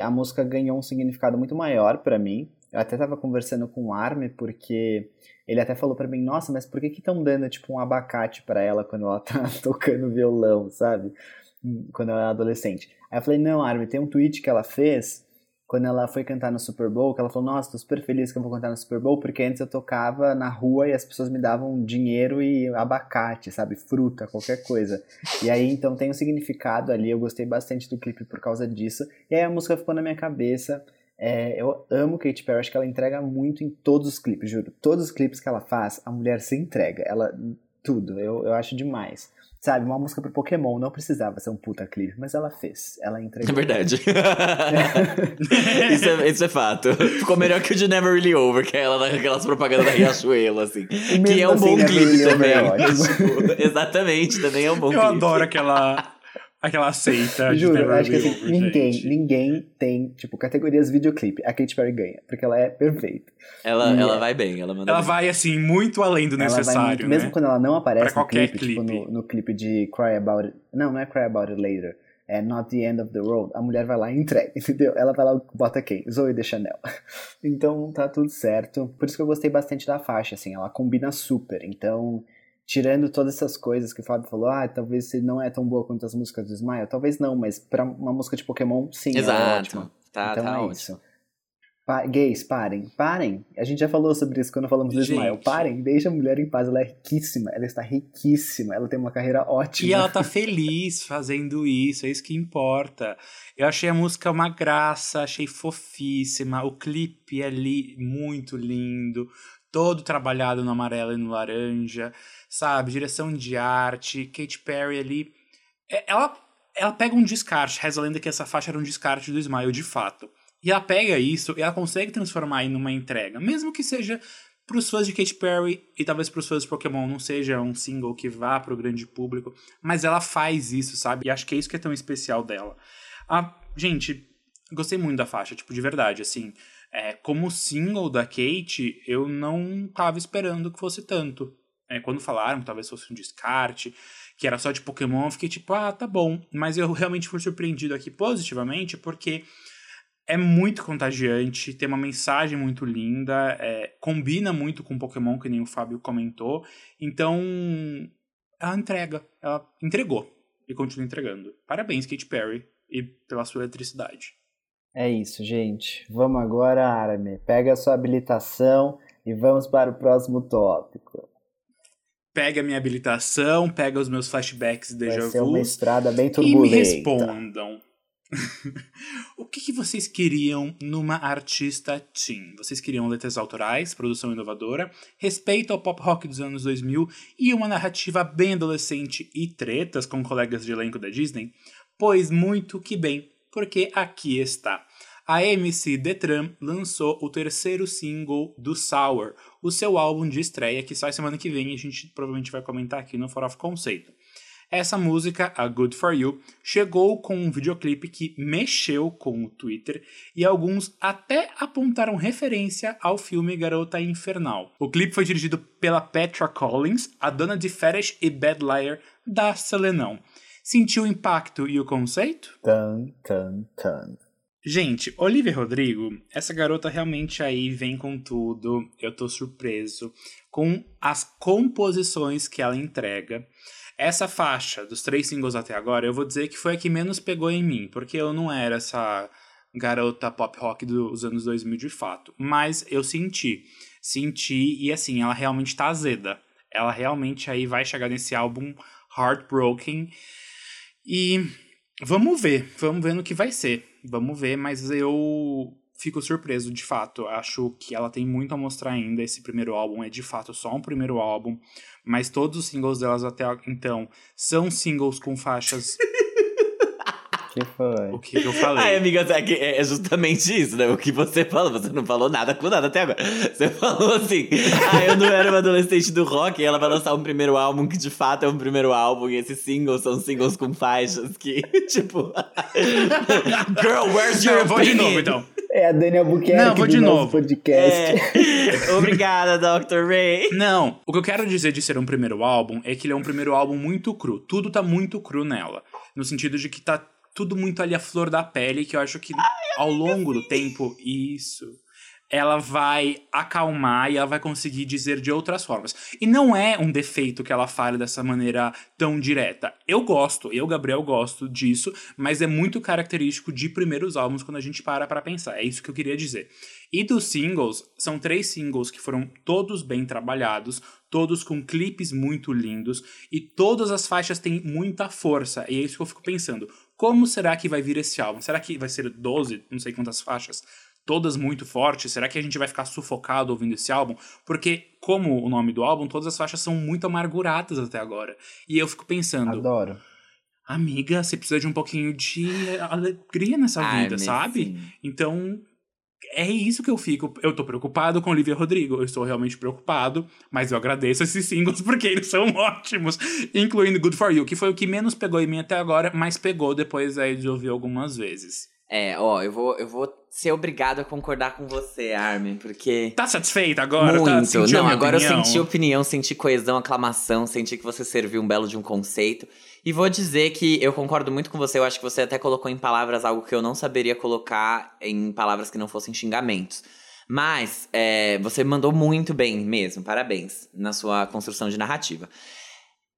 D: a música ganhou um significado muito maior pra mim. Eu até tava conversando com o Arme, porque ele até falou pra mim, nossa, mas por que que estão dando, tipo, um abacate pra ela quando ela tá tocando violão, sabe? Quando ela é adolescente. Aí eu falei, não, Arme, tem um tweet que ela fez quando ela foi cantar no Super Bowl, que ela falou, nossa, tô super feliz que eu vou cantar no Super Bowl, porque antes eu tocava na rua e as pessoas me davam dinheiro e abacate, sabe, fruta, qualquer coisa. E aí, então, tem um significado ali, eu gostei bastante do clipe por causa disso, e aí a música ficou na minha cabeça, é, eu amo Katy Perry, acho que ela entrega muito em todos os clipes, juro. Todos os clipes que ela faz, a mulher se entrega, ela, tudo, eu, eu acho demais. Sabe, uma música pro Pokémon não precisava ser um puta clipe, mas ela fez. Ela entregou.
C: É verdade. isso, é, isso é fato. Ficou melhor que o de Never Really Over, que é ela naquelas propagandas da Riachuelo, assim. Que é um
D: assim,
C: bom clipe
D: Really Over
C: também.
D: é.
C: Tipo, exatamente, também é um bom
B: Eu
C: clipe.
B: adoro aquela, aquela seita
D: Juro, acho que assim,
B: Over,
D: ninguém,
B: gente.
D: ninguém tem, tipo, categorias videoclipe. A Katy Perry ganha, porque ela é perfeita.
C: Ela,
D: E
C: ela
D: é-
C: vai bem, ela manda
B: Ela
C: bem.
B: vai, assim, muito além do
D: Ela
B: necessário,
D: muito-
B: né?
D: mesmo quando ela não aparece
B: Pra
D: no
B: qualquer
D: clipe, tipo,
B: clipe.
D: no, no clipe de Cry About It. Não, não é Cry About It Later. É Not the End of the Road. A mulher vai lá e entrega, entendeu? Ela vai lá e bota quem? Zoe de Chanel. Então tá tudo certo. Por isso que eu gostei bastante da faixa, assim. Ela combina super. Então, tirando todas essas coisas que o Fábio falou, ah, talvez se não é tão boa quanto as músicas do Smile. Talvez não, mas pra uma música de Pokémon, sim, ela é ótima.
C: Exato. Tá,
D: então
C: tá
D: é
C: ótimo.
D: isso. Pa- gays, parem, parem. A gente já falou sobre isso quando falamos do
B: Gente.
D: Ismael. Parem, deixa a mulher em paz. Ela é riquíssima, ela está riquíssima, ela tem uma carreira ótima.
B: E ela tá feliz fazendo isso, é isso que importa. Eu achei a música uma graça, achei fofíssima. O clipe é li muito lindo, todo trabalhado no amarelo e no laranja, sabe? Direção de arte, Katy Perry ali. É, Ela, ela pega um descarte, reza a lenda que essa faixa era um descarte do Smile de fato. E ela pega isso e ela consegue transformar em uma entrega, mesmo que seja pros fãs de Katy Perry e talvez pros fãs de Pokémon não seja um single que vá pro grande público, mas ela faz isso, sabe? E acho que é isso que é tão especial dela. Ah, gente, gostei muito da faixa, tipo, de verdade, assim. É, como single da Kate, eu não tava esperando que fosse tanto. É, quando falaram que talvez fosse um descarte, que era só de Pokémon, eu fiquei tipo, ah, tá bom. Mas eu realmente fui surpreendido aqui positivamente, porque é muito contagiante, tem uma mensagem muito linda, é, combina muito com Pokémon, que nem o Fábio comentou. Então, ela entrega, ela entregou e continua entregando. Parabéns, Katy Perry, e pela sua eletricidade.
D: É isso, gente. Vamos agora, Armin. Pega a sua habilitação e vamos para o próximo tópico.
B: Pega a minha habilitação, pega os meus flashbacks de
D: Vai
B: déjà
D: ser uma
B: vu
D: estrada bem
B: e me
D: turbulenta.
B: respondam. o que, que vocês queriam numa artista teen? Vocês queriam letras autorais, produção inovadora, respeito ao pop rock dos anos 2000 e uma narrativa bem adolescente e tretas com colegas de elenco da Disney? Pois muito que bem, porque aqui está. A MC Detran lançou o terceiro single do Sour, o seu álbum de estreia que sai semana que vem e a gente provavelmente vai comentar aqui no For of Conceito. Essa música, a Good For You, chegou com um videoclipe que mexeu com o Twitter e alguns até apontaram referência ao filme Garota Infernal. O clipe foi dirigido pela Petra Collins, a dona de Fetish e Bad Liar da Selenão. Sentiu o impacto e o conceito?
D: Tan, tan, tan.
B: Gente, Olivia Rodrigo, essa garota realmente aí vem com tudo. Eu tô surpreso com as composições que ela entrega. Essa faixa dos três singles até agora, eu vou dizer que foi a que menos pegou em mim, porque eu não era essa garota pop rock dos anos 2000 de fato. Mas eu senti. Senti, e assim, ela realmente tá azeda. Ela realmente aí vai chegar nesse álbum Heartbroken. E vamos ver, vamos ver no que vai ser. Vamos ver, mas eu fico surpreso de fato. Acho que ela tem muito a mostrar ainda. Esse primeiro álbum é de fato só um primeiro álbum, mas todos os singles delas até então são singles com faixas.
D: que foi?
B: o que, que eu falei?
C: Ai, amiga, é que é justamente isso, né? O que você falou, você não falou nada com nada até agora. Você falou assim, ah, eu não era uma adolescente do rock, e ela vai lançar um primeiro álbum que de fato é um primeiro álbum, e esses singles são singles com faixas que, tipo... Girl, where's
B: Não,
C: your
B: eu vou de novo então.
D: É a Dani Albuquerque
B: Não, vou
D: do
B: de
D: nosso
B: novo.
D: podcast.
C: É. Obrigada, Dr. Ray.
B: Não, o que eu quero dizer de ser um primeiro álbum é que ele é um primeiro álbum muito cru. Tudo tá muito cru nela. No sentido de que tá tudo muito ali à flor da pele, que eu acho que ao longo do tempo, isso. ela vai acalmar e ela vai conseguir dizer de outras formas. E não é um defeito que ela fale dessa maneira tão direta. Eu gosto, eu, Gabriel, gosto disso, mas é muito característico de primeiros álbuns quando a gente para pra pensar. É isso que eu queria dizer. E dos singles, são três singles que foram todos bem trabalhados, todos com clipes muito lindos e todas as faixas têm muita força. E é isso que eu fico pensando. Como será que vai vir esse álbum? Será que vai ser 12, não sei quantas faixas? todas muito fortes? Será que a gente vai ficar sufocado ouvindo esse álbum? Porque, como o nome do álbum, todas as faixas são muito amarguradas até agora. E eu fico pensando.
D: Adoro.
B: Amiga, você precisa de um pouquinho de alegria nessa vida, sabe?
C: sim.
B: Então. É isso que eu fico. Eu tô preocupado com Olivia Rodrigo. Eu estou realmente preocupado, mas eu agradeço esses singles porque eles são ótimos. Incluindo Good For You, que foi o que menos pegou em mim até agora, mas pegou depois aí de ouvir algumas vezes.
C: É, ó, eu vou, eu vou ser obrigado a concordar com você, Armin, porque.
B: Tá satisfeita agora? Tá,
C: Muito.
B: a
C: Não, agora
B: opinião?
C: eu senti opinião, senti coesão, aclamação, senti que você serviu um belo de um conceito. E vou dizer que eu concordo muito com você, eu acho que você até colocou em palavras algo que eu não saberia colocar em palavras que não fossem xingamentos. Mas é, você mandou muito bem mesmo, parabéns, na sua construção de narrativa.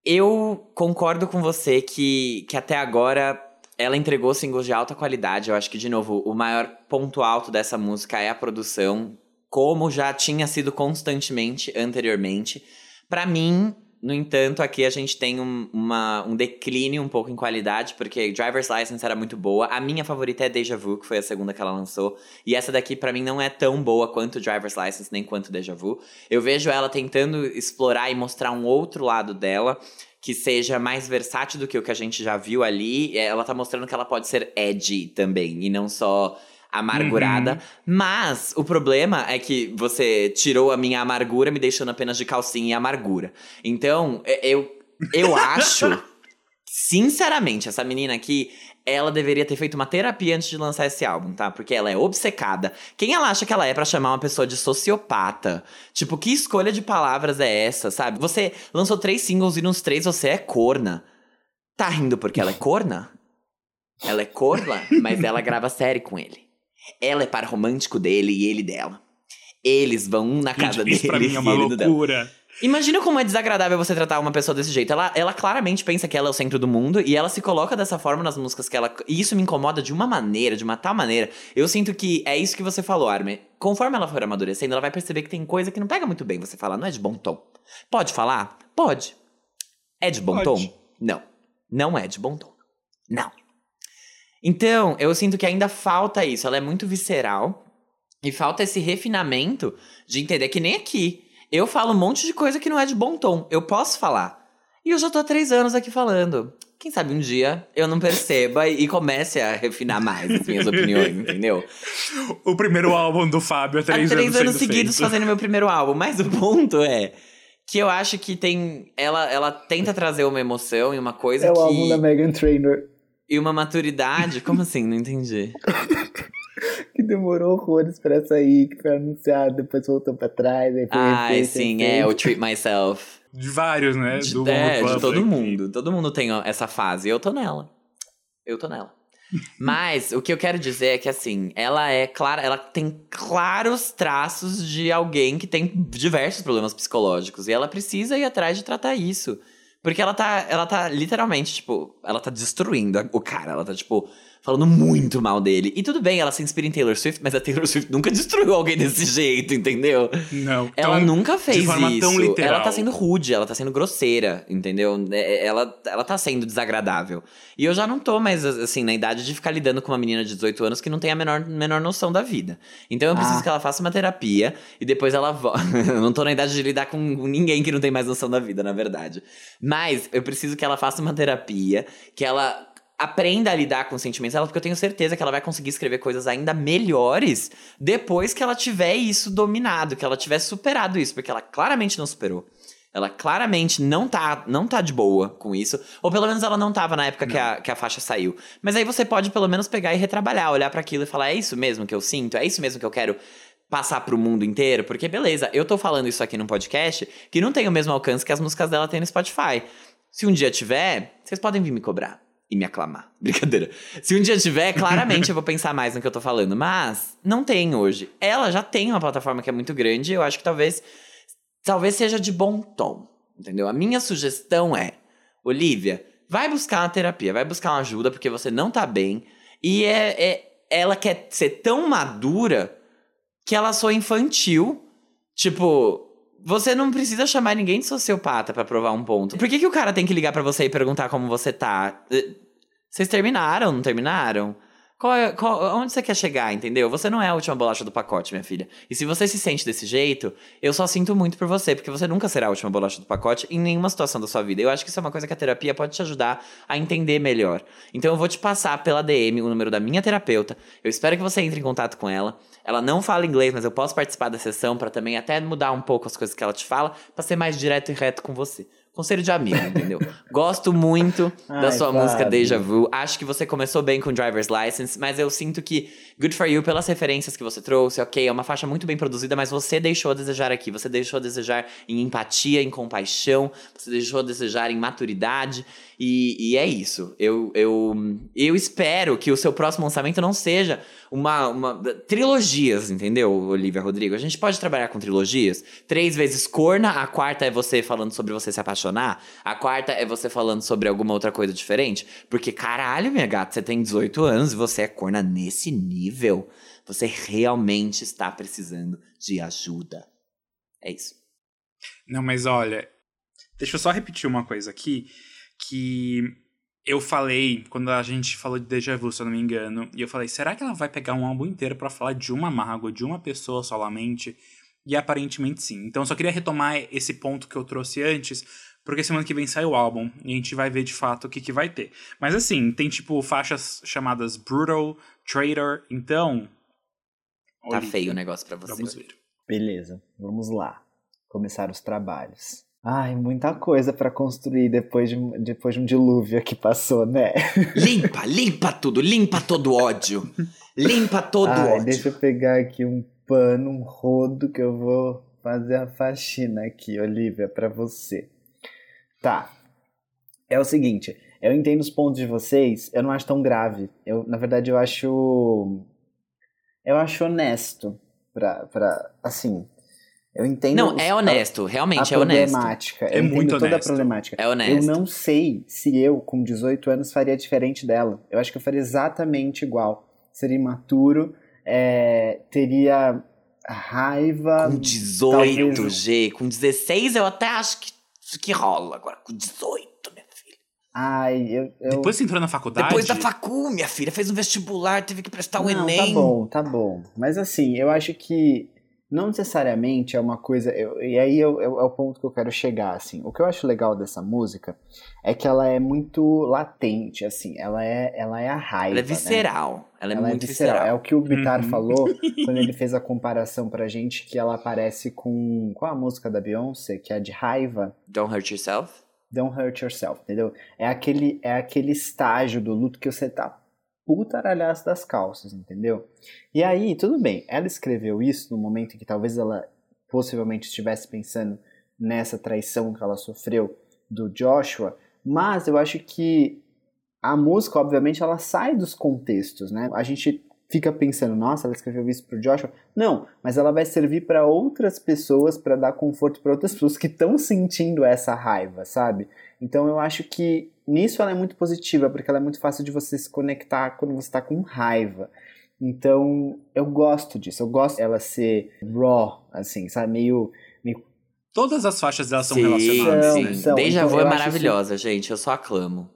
C: Eu concordo com você que, que até agora ela entregou singles de alta qualidade. Eu acho que, de novo, o maior ponto alto dessa música é a produção, como já tinha sido constantemente anteriormente. Pra mim, no entanto, aqui a gente tem um, uma, um declínio um pouco em qualidade, porque Driver's License era muito boa. A minha favorita é Deja Vu, que foi a segunda que ela lançou. E essa daqui, pra mim, não é tão boa quanto Driver's License, nem quanto Deja Vu. Eu vejo ela tentando explorar e mostrar um outro lado dela que seja mais versátil do que o que a gente já viu ali. É, Ela tá mostrando que ela pode ser edgy também, e não só amargurada. Mas o problema é que você tirou a minha amargura, me deixando apenas de calcinha e amargura. Então, é- eu, eu acho, sinceramente, essa menina aqui. Ela deveria ter feito uma terapia antes de lançar esse álbum, tá? Porque ela é obcecada. Quem ela acha que ela é pra chamar uma pessoa de sociopata? Tipo, que escolha de palavras é essa, sabe? Você lançou três singles e nos três você é corna. Tá rindo porque ela é corna? Ela é corna, mas ela grava série com ele. Ela é par romântico dele e ele dela. Eles vão um na casa
B: Gente,
C: dele
B: isso pra mim é uma loucura.
C: Imagina como é desagradável você tratar uma pessoa desse jeito. Ela, ela claramente pensa que ela é o centro do mundo e ela se coloca dessa forma nas músicas que ela. E isso me incomoda de uma maneira, de uma tal maneira. Eu sinto que é isso que você falou, Armin. Conforme ela for amadurecendo, ela vai perceber que tem coisa que não pega muito bem você falar. Não é de bom tom. Pode falar? Pode. É de bom
B: Pode.
C: tom? Não. Não é de bom tom. Não. Então, eu sinto que ainda falta isso. Ela é muito visceral. E falta esse refinamento de entender que nem aqui. Eu falo um monte de coisa que não é de bom tom. Eu posso falar. E eu já tô há três anos aqui falando. Quem sabe um dia eu não perceba e comece a refinar mais as minhas opiniões, entendeu?
B: O primeiro álbum do Fábio há três,
C: há três anos,
B: sendo
C: seguidos
B: feito.
C: fazendo meu primeiro álbum. Mas o ponto é que eu acho que tem. Ela, ela tenta trazer uma emoção e uma coisa
D: É o
C: que.
D: álbum da Megan Trainor.
C: E uma maturidade. Como assim? Não entendi.
D: Que demorou horrores pra sair, que foi anunciado, depois voltou pra trás. Aí foi
C: Ai,
D: refeito,
C: sim,
D: refeito.
C: é o Treat Myself.
B: De vários, né?
C: De,
B: do
C: é, de todo mundo. Todo mundo tem essa fase. Eu tô nela. Eu tô nela. Mas o que eu quero dizer é que assim, ela é clara, ela tem claros traços de alguém que tem diversos problemas psicológicos e ela precisa ir atrás de tratar isso. Porque ela tá, ela tá literalmente, tipo, ela tá destruindo o cara, ela tá tipo falando muito mal dele. E tudo bem, ela se inspira em Taylor Swift, mas a Taylor Swift nunca destruiu alguém desse jeito, entendeu?
B: Não.
C: Ela
B: tão-
C: nunca fez
B: forma
C: isso.
B: tão literal.
C: Ela tá sendo rude, ela tá sendo grosseira, entendeu? É, Ela, ela tá sendo desagradável. E eu já não tô mais, assim, na idade de ficar lidando com uma menina de 18 anos que não tem a menor, menor noção da vida. Então eu preciso
D: Ah.
C: que ela faça uma terapia e depois ela volta. eu não tô na idade de lidar com ninguém que não tem mais noção da vida, na verdade. Mas eu preciso que ela faça uma terapia, que ela aprenda a lidar com os sentimentos dela, porque eu tenho certeza que ela vai conseguir escrever coisas ainda melhores depois que ela tiver isso dominado, que ela tiver superado isso, porque ela claramente não superou. Ela claramente não tá, não tá de boa com isso. Ou pelo menos ela não tava na época que a, que a faixa saiu. Mas aí você pode pelo menos pegar e retrabalhar, olhar pra aquilo e falar: é isso mesmo que eu sinto? É isso mesmo que eu quero passar pro mundo inteiro? Porque beleza, eu tô falando isso aqui num podcast que não tem o mesmo alcance que as músicas dela têm no Spotify. Se um dia tiver, vocês podem vir me cobrar. E me aclamar. Brincadeira. Se um dia tiver, claramente eu vou pensar mais no que eu tô falando. Mas não tem hoje. Ela já tem uma plataforma que é muito grande. Eu acho que talvez, talvez seja de bom tom. Entendeu? A minha sugestão é: Olivia, vai buscar uma terapia, vai buscar uma ajuda, porque você não tá bem. E é, é ela quer ser tão madura que ela soa infantil. Tipo, você não precisa chamar ninguém de sociopata pra provar um ponto. Por que, que o cara tem que ligar pra você e perguntar como você tá? Eh, Vocês terminaram, não terminaram? Qual é, qual- onde você quer chegar, entendeu? Você não é a última bolacha do pacote, minha filha. E se você se sente desse jeito, eu só sinto muito por você, porque você nunca será a última bolacha do pacote em nenhuma situação da sua vida. Eu acho que isso é uma coisa que a terapia pode te ajudar a entender melhor. Então eu vou te passar pela DM o número da minha terapeuta. Eu espero que você entre em contato com ela. Ela não fala inglês, mas eu posso participar da sessão pra também até mudar um pouco as coisas que ela te fala, pra ser mais direto e reto com você. Conselho de amigo, entendeu? Gosto muito da
D: Ai,
C: sua música
D: Fábio.
C: Deja Vu. Acho que você começou bem com Driver's License, mas eu sinto que Good For You, pelas referências que você trouxe, ok, é uma faixa muito bem produzida, mas você deixou a desejar aqui. Você deixou a desejar em empatia, em compaixão, você deixou a desejar em maturidade. E, e é isso. Eu, eu, eu espero que o seu próximo lançamento não seja uma, uma. Trilogias, entendeu, Olivia Rodrigo? A gente pode trabalhar com trilogias. Três vezes corna, a quarta é você falando sobre você se apaixonar, a quarta é você falando sobre alguma outra coisa diferente. Porque, caralho, minha gata, você tem 18 anos e você é corna nesse nível. Você realmente está precisando de ajuda. É isso.
B: Não, mas olha, deixa eu só repetir uma coisa aqui, que eu falei, quando a gente falou de Deja Vu, se eu não me engano, e eu falei, será que ela vai pegar um álbum inteiro pra falar de uma mágoa, de uma pessoa solamente? E aparentemente sim. Então eu só queria retomar esse ponto que eu trouxe antes, porque semana que vem sai o álbum e a gente vai ver de fato o que, que vai ter. Mas assim, tem tipo faixas chamadas Brutal, Traitor, então.
C: Tá feio o negócio pra você.
B: Vamos ver.
D: Beleza, vamos lá. Começar os trabalhos. Ai, muita coisa pra construir depois de, depois de um dilúvio que passou, né?
C: Limpa, limpa tudo, limpa todo o ódio. Limpa todo o
D: Ai,
C: ódio.
D: deixa eu pegar aqui um pano, um rodo que eu vou fazer a faxina aqui, Olivia, pra você. Tá. É o seguinte, eu entendo os pontos de vocês, eu não acho tão grave. Eu, na verdade, eu acho eu acho honesto pra assim, eu entendo
C: Não,
D: os-
C: é honesto, realmente
D: a
C: é honesto.
D: problemática.
B: É
D: eu entendo
B: muito
D: toda a
B: honesto.
D: problemática.
C: É honesto.
D: Eu não sei se eu, com 18 anos, faria diferente dela. Eu acho que eu faria exatamente igual. Seria imaturo, é, teria raiva.
C: Com 18,
D: talvez-
C: G. Com 16 eu até acho que, que rola. Agora, com 18, minha filha.
D: Ai, eu. eu...
B: Depois você entrou na faculdade?
C: Depois da facu, minha filha, fez um vestibular, teve que prestar o
D: não,
C: Enem.
D: tá bom, tá bom. Mas assim, eu acho que não necessariamente é uma coisa. eu- e aí é, o- é o ponto que eu quero chegar, assim. O que eu acho legal dessa música é que ela é muito latente, assim. Ela é, ela é a raiva.
C: Ela é
D: né?
C: visceral. Ela é
D: Ela
C: muito
D: é visceral.
C: visceral.
D: É o que o Bitar
B: Uhum.
D: falou quando ele fez a comparação pra gente que ela parece com. Qual a música da Beyoncé? Que é a de raiva.
C: Don't hurt yourself.
D: Don't hurt yourself, entendeu? É aquele, é aquele estágio do luto que você tá putaralhaço das calças, entendeu? E aí, tudo bem, ela escreveu isso no momento em que talvez ela possivelmente estivesse pensando nessa traição que ela sofreu do Joshua, mas eu acho que a música, obviamente, ela sai dos contextos, né? A gente fica pensando, nossa, ela escreveu isso pro Joshua. Não, mas ela vai servir para outras pessoas, para dar conforto para outras pessoas que estão sentindo essa raiva, sabe? Então eu acho que nisso ela é muito positiva, porque ela é muito fácil de você se conectar quando você está com raiva. Então eu gosto disso, eu gosto dela ser raw, assim, sabe? Meio.
B: Todas as faixas delas são
C: sim,
B: relacionadas.
C: Sim.
D: são.
C: Deja
D: Então,
C: Vu é maravilhosa, gente. Eu só aclamo.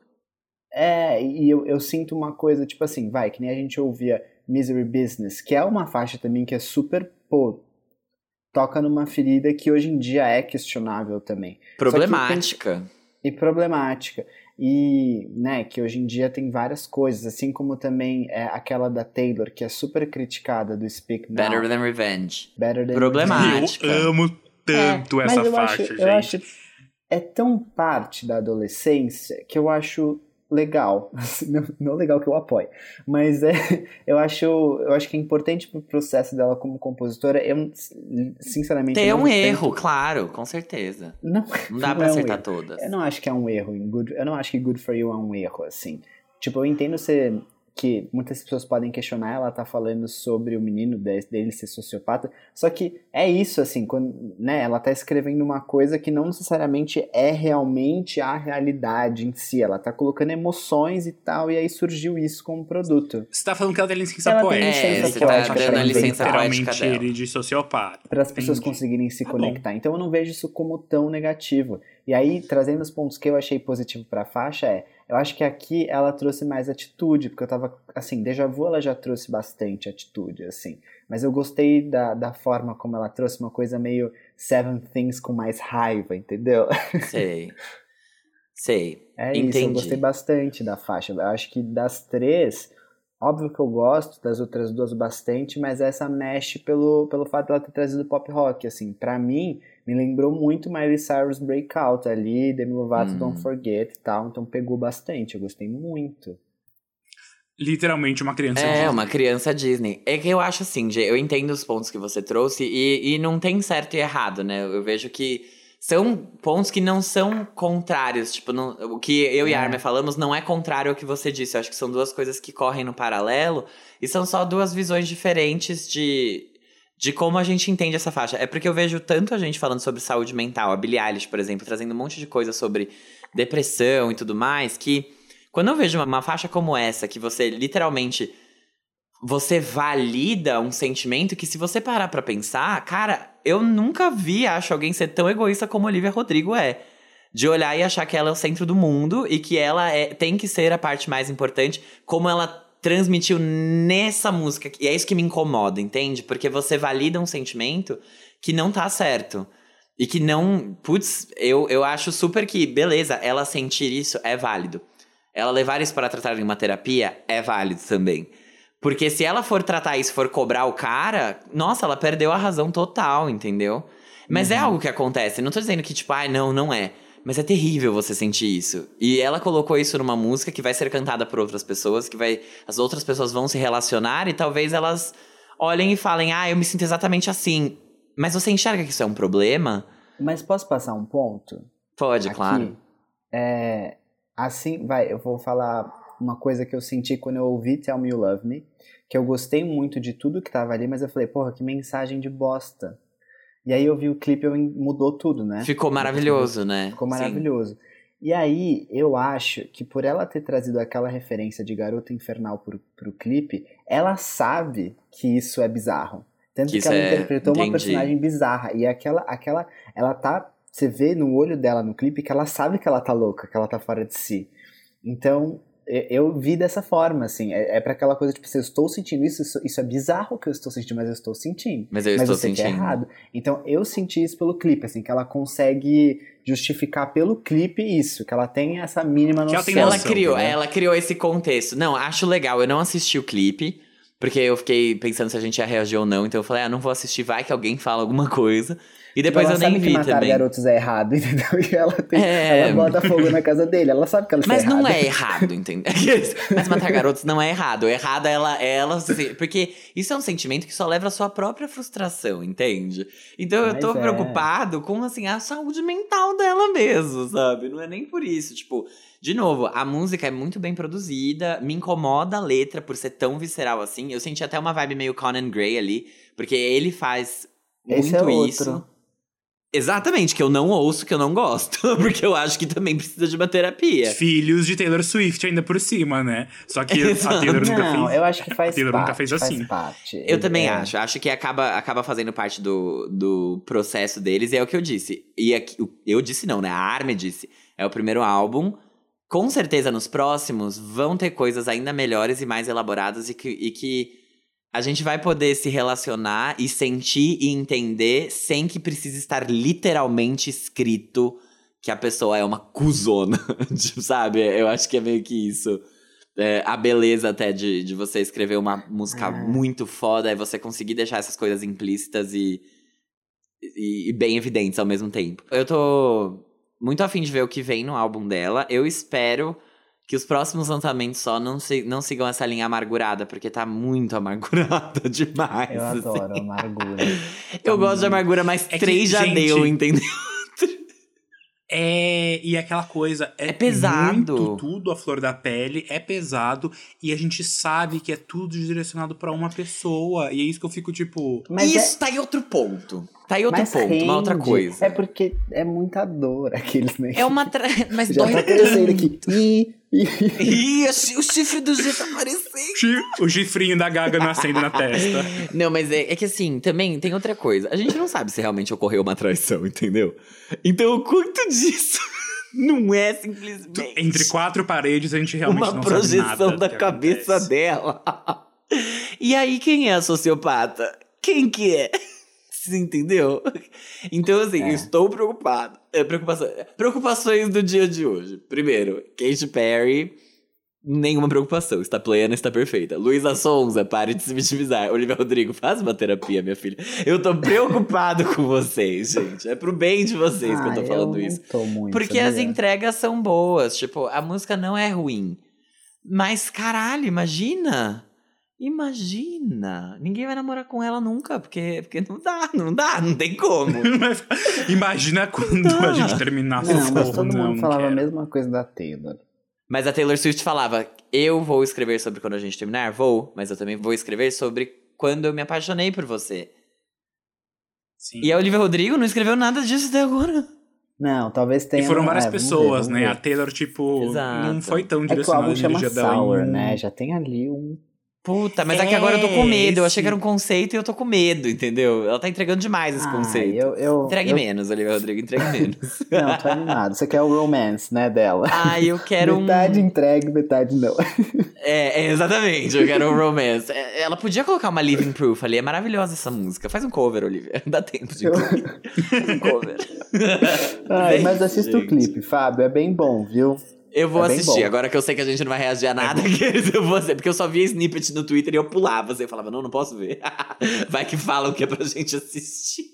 D: É, e eu, eu sinto uma coisa, tipo assim, vai, que nem a gente ouvia Misery Business, que é uma faixa também que é super, pô, toca numa ferida que hoje em dia é questionável também.
C: Problemática.
D: e problemática. E, né, que hoje em dia tem várias coisas, assim como também é aquela da Taylor, que é super criticada do Speak Now.
C: Better Than Revenge.
D: Better Than
C: Problemática.
B: Eu amo tanto
D: É,
B: essa
D: mas eu
B: faixa,
D: acho,
B: gente.
D: Eu acho, é tão parte da adolescência que eu acho legal. Assim, Não, não legal que eu apoio, mas é, eu acho, eu acho que é importante pro processo dela como compositora. Eu, sinceramente,
C: Tem
D: não
C: um
D: tento-
C: erro, claro, com certeza.
D: Não,
C: Não dá pra
D: é um
C: acertar
D: erro.
C: todas.
D: Eu não acho que é um erro em Good. Eu não acho que Good for You é um erro, assim. Tipo, eu entendo ser que muitas pessoas podem questionar, ela tá falando sobre o menino dele ser sociopata, só que é isso, assim, quando, né, ela tá escrevendo uma coisa que não necessariamente é realmente a realidade em si, ela tá colocando emoções e tal, e aí surgiu isso como produto.
B: Você tá falando que ela tem licença
D: Ela tem
B: poética.
D: licença
C: É, você
D: poética
C: tá
D: pra
C: dando a licença poética
B: ele de sociopata.
D: para as pessoas
B: Entendi.
D: conseguirem se
B: Tá
D: conectar. Então eu não vejo isso como tão negativo. E aí, trazendo os pontos que eu achei positivo para a faixa, é, eu acho que aqui ela trouxe mais atitude, porque eu tava, assim, Deja Vu ela já trouxe bastante atitude, assim. Mas eu gostei da, da forma como ela trouxe uma coisa meio Seven Things com mais raiva, entendeu?
C: Sei. Sei.
D: É isso, eu
C: Entendi.
D: gostei bastante da faixa. Eu acho que das três, óbvio que eu gosto das outras duas bastante, mas essa mexe pelo, pelo fato dela ter trazido pop rock, assim. Pra mim, me lembrou muito Miley Cyrus Breakout ali, Demi Lovato
C: Hum.
D: Don't Forget e tal, então pegou bastante, eu gostei muito.
B: Literalmente uma criança
C: É,
B: Disney.
C: uma criança Disney. É que eu acho assim, eu entendo os pontos que você trouxe e, e não tem certo e errado, né? Eu vejo que são pontos que não são contrários. Tipo, não- o que eu e a
D: É.
C: Armin falamos não é contrário ao que você disse. Eu acho que são duas coisas que correm no paralelo e são só duas visões diferentes de, de como a gente entende essa faixa. É porque eu vejo tanto a gente falando sobre saúde mental, a Billie Eilish, por exemplo, trazendo um monte de coisa sobre depressão e tudo mais, que quando eu vejo uma, uma faixa como essa, que você literalmente você valida um sentimento que se você parar pra pensar, cara, eu nunca vi, acho, alguém ser tão egoísta como Olivia Rodrigo é. De olhar e achar que ela é o centro do mundo e que ela é, tem que ser a parte mais importante, como ela transmitiu nessa música. E é isso que me incomoda, entende? Porque você valida um sentimento que não tá certo. E que não. Putz, eu, eu acho super que, beleza, ela sentir isso é válido. Ela levar isso para tratar em uma terapia é válido também. Porque se ela for tratar isso, for cobrar o cara, nossa, ela perdeu a razão total, entendeu? Mas é algo que acontece. Não tô dizendo que, tipo, ai, não, não é. Mas é terrível você sentir isso. E ela colocou isso numa música que vai ser cantada por outras pessoas, que vai. As outras pessoas vão se relacionar e talvez elas olhem e falem, ah, eu me sinto exatamente assim. Mas você enxerga que isso é um problema?
D: Mas posso passar um ponto?
C: Pode,
D: aqui?
C: claro.
D: É, assim, vai, eu vou falar uma coisa que eu senti quando eu ouvi Tell Me You Love Me, que eu gostei muito de tudo que tava ali, mas eu falei, porra, que mensagem de bosta. E aí eu vi o clipe e mudou tudo, né?
C: Ficou maravilhoso, né?
D: Ficou
C: Sim.
D: maravilhoso. E aí, eu acho que por ela ter trazido aquela referência de Garota Infernal pro, pro clipe, ela sabe que isso é bizarro. Tanto
C: Que
D: que, ela
C: é-
D: interpretou uma
C: entendi.
D: personagem bizarra. E aquela, aquela. Ela tá. Você vê no olho dela no clipe que ela sabe que ela tá louca, que ela tá fora de si. Então, eu vi dessa forma, assim. É, é para aquela coisa, tipo, se eu estou sentindo isso, isso, isso é bizarro que eu estou sentindo, mas eu estou sentindo
C: Mas eu
D: mas
C: estou
D: você que é
C: sentindo.
D: errado. Então eu senti isso pelo clipe, assim, que ela consegue justificar pelo clipe isso, que ela tem essa mínima
B: Que
D: noção.
B: ela tem
C: ela
B: noção,
C: criou,
D: entendeu?
C: ela criou esse contexto. Não, acho legal. Eu não assisti o clipe, porque eu fiquei pensando se a gente ia reagir ou não. Então eu falei, ah, não vou assistir, vai que alguém fala alguma coisa. E depois
D: ela
C: eu nem
D: sabe que
C: vi
D: matar garotos é errado, entendeu? E ela, tem,
C: É.
D: ela bota fogo na casa dele, ela sabe que ela
C: Mas não é errado, entendeu? Mas matar garotos não é errado. Errado é ela, ela. se- Porque isso é um sentimento que só leva à sua própria frustração, entende? Então eu
D: Mas
C: tô
D: é.
C: preocupado com, assim, a saúde mental dela mesmo, sabe? Não é nem por isso. Tipo, de novo, a música é muito bem produzida. Me incomoda a letra por ser tão visceral assim. Eu senti até uma vibe meio Conan Gray ali. Porque ele faz
D: Esse
C: muito
D: é outro.
C: isso. Exatamente, que eu não ouço, que eu não gosto. Porque eu acho que também precisa de uma terapia.
B: Filhos de Taylor Swift ainda por cima, né? Só que a. Taylor nunca
D: Não,
B: fez.
D: eu acho que faz
B: Taylor
D: parte.
B: nunca fez assim.
D: Faz parte.
C: Eu também
D: É.
C: acho. Acho que acaba, acaba fazendo parte do, do processo deles. E é o que eu disse. E aqui, eu disse não, né? A Arme disse. É o primeiro álbum. Com certeza, nos próximos, vão ter coisas ainda melhores e mais elaboradas. E que, e que a gente vai poder se relacionar e sentir e entender sem que precise estar literalmente escrito que a pessoa é uma cuzona. tipo, sabe? Eu acho que é meio que isso. É, a beleza até de, de você escrever uma música
D: Ah.
C: muito foda é você conseguir deixar essas coisas implícitas e, e, e bem evidentes ao mesmo tempo. Eu tô muito afim de ver o que vem no álbum dela. Eu espero que os próximos lançamentos só não, se, não sigam essa linha amargurada, porque tá muito amargurada demais.
D: Eu
C: assim.
D: adoro amargura.
C: Eu gosto de amargura, mas
B: É que,
C: três já
B: gente,
C: deu, entendeu?
B: É, e aquela coisa é,
C: É pesado.
B: muito tudo a flor da pele, é pesado e a gente sabe que é tudo direcionado pra uma pessoa e é isso que eu fico tipo,
D: Mas é-
C: Isso tá em outro ponto. Tá aí outro
D: mas
C: ponto, uma outra
D: rende.
C: coisa.
D: É porque é muita dor aqueles né?
C: É uma. Tra... Mas
D: Já
C: dói
D: tá aqui. Ih.
C: O chi- o chifre do G tá aparecendo.
B: O chifrinho da Gaga nascendo na testa.
C: Não, mas é, é que assim, também tem outra coisa. A gente não sabe se realmente ocorreu uma traição, entendeu? Então, o quanto disso não é simplesmente
B: Entre quatro paredes a gente realmente
C: uma
B: não
C: projeção
B: sabe nada
C: da
B: do que
C: cabeça
B: acontece.
C: dela. E aí, quem é a sociopata? Quem que é? Você entendeu? Então, assim,
D: É.
C: estou preocupado. É, preocupação, preocupações do dia de hoje. Primeiro, Katy Perry, nenhuma preocupação. Está plena, está perfeita. Luísa Sonza, pare de se vitimizar. Olivia Rodrigo, faz uma terapia, minha filha. Eu tô preocupado com vocês, gente. É pro bem de vocês que eu tô
D: Ah,
C: falando
D: não
C: isso.
D: tô muito,
C: Porque as entregas são boas. Tipo, a música não é ruim. Mas, caralho, imagina. Imagina. Ninguém vai namorar com ela nunca, porque, porque não dá, não dá, não tem como.
B: Mas Imagina quando a gente terminar
D: Não, mas todo
B: não,
D: mundo falava a
B: quero.
D: mesma coisa da Taylor.
C: Mas a Taylor Swift falava: Eu vou escrever sobre quando a gente terminar? Vou, mas eu também vou escrever sobre quando eu me apaixonei por você.
B: Sim.
C: E a Olivia Rodrigo não escreveu nada disso até agora.
D: Não, talvez
B: E
D: tenha.
B: foram várias
D: é, ver,
B: pessoas,
D: vamos
B: né?
D: ver.
B: A Taylor, tipo,
C: Exato.
B: não foi tão
D: É que o
B: direcionada
D: álbum chama Sour,
B: um-
D: né? Já tem ali um.
C: Puta, mas é que agora eu tô com
B: É,
C: medo. Eu achei
B: esse-
C: que era um conceito e eu tô com medo, entendeu? Ela tá entregando demais esse
D: Ah,
C: conceito.
D: eu, eu,
C: Entregue
D: eu...
C: menos, Olivia Rodrigo, entregue menos.
D: Não, tô animado. Você quer o romance, né, dela.
C: Ai, eu quero um.
D: metade entregue, metade não.
C: É, é, exatamente, eu quero um romance. É, Ela podia colocar uma Living Proof ali, é maravilhosa essa música. Faz um cover, Olivia. Dá tempo de. Faz um cover.
D: Ai, mas assista o clipe, Fábio. É bem bom, viu?
C: Eu vou
D: É
C: assistir,
D: bom.
C: agora que eu sei que a gente não vai reagir a nada, eu vou assistir, porque eu só via snippet no Twitter e eu pulava. Você falava, não, não posso ver. Vai que falam que é pra gente assistir.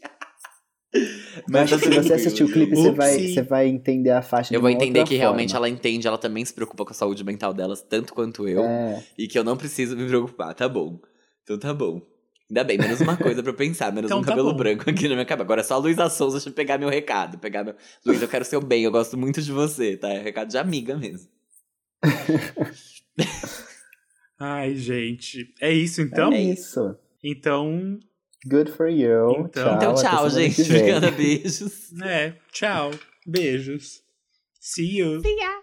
D: Mas que se você assistir o clipe, você vai, você vai entender a faixa
C: Eu
D: de
C: vou
D: uma
C: entender
D: outra
C: que realmente
D: forma.
C: ela entende, ela também se preocupa com a saúde mental delas, tanto quanto eu.
D: É.
C: E que eu não preciso me preocupar, tá bom. Então tá bom. Ainda bem, menos uma coisa pra eu pensar, menos
B: Então
C: um
B: tá
C: cabelo
B: bom.
C: branco aqui na minha cabeça. Agora é só a Luísa Souza deixa eu pegar meu recado. Pegar meu... Luísa, eu quero seu bem, eu gosto muito de você, tá? É recado de amiga mesmo.
B: Ai, gente. É isso então?
D: É isso.
B: Então,
D: Good for you.
B: Então-
D: tchau,
C: Então tchau, gente. Obrigada, beijos.
B: é, tchau. Beijos. See you.
C: See ya.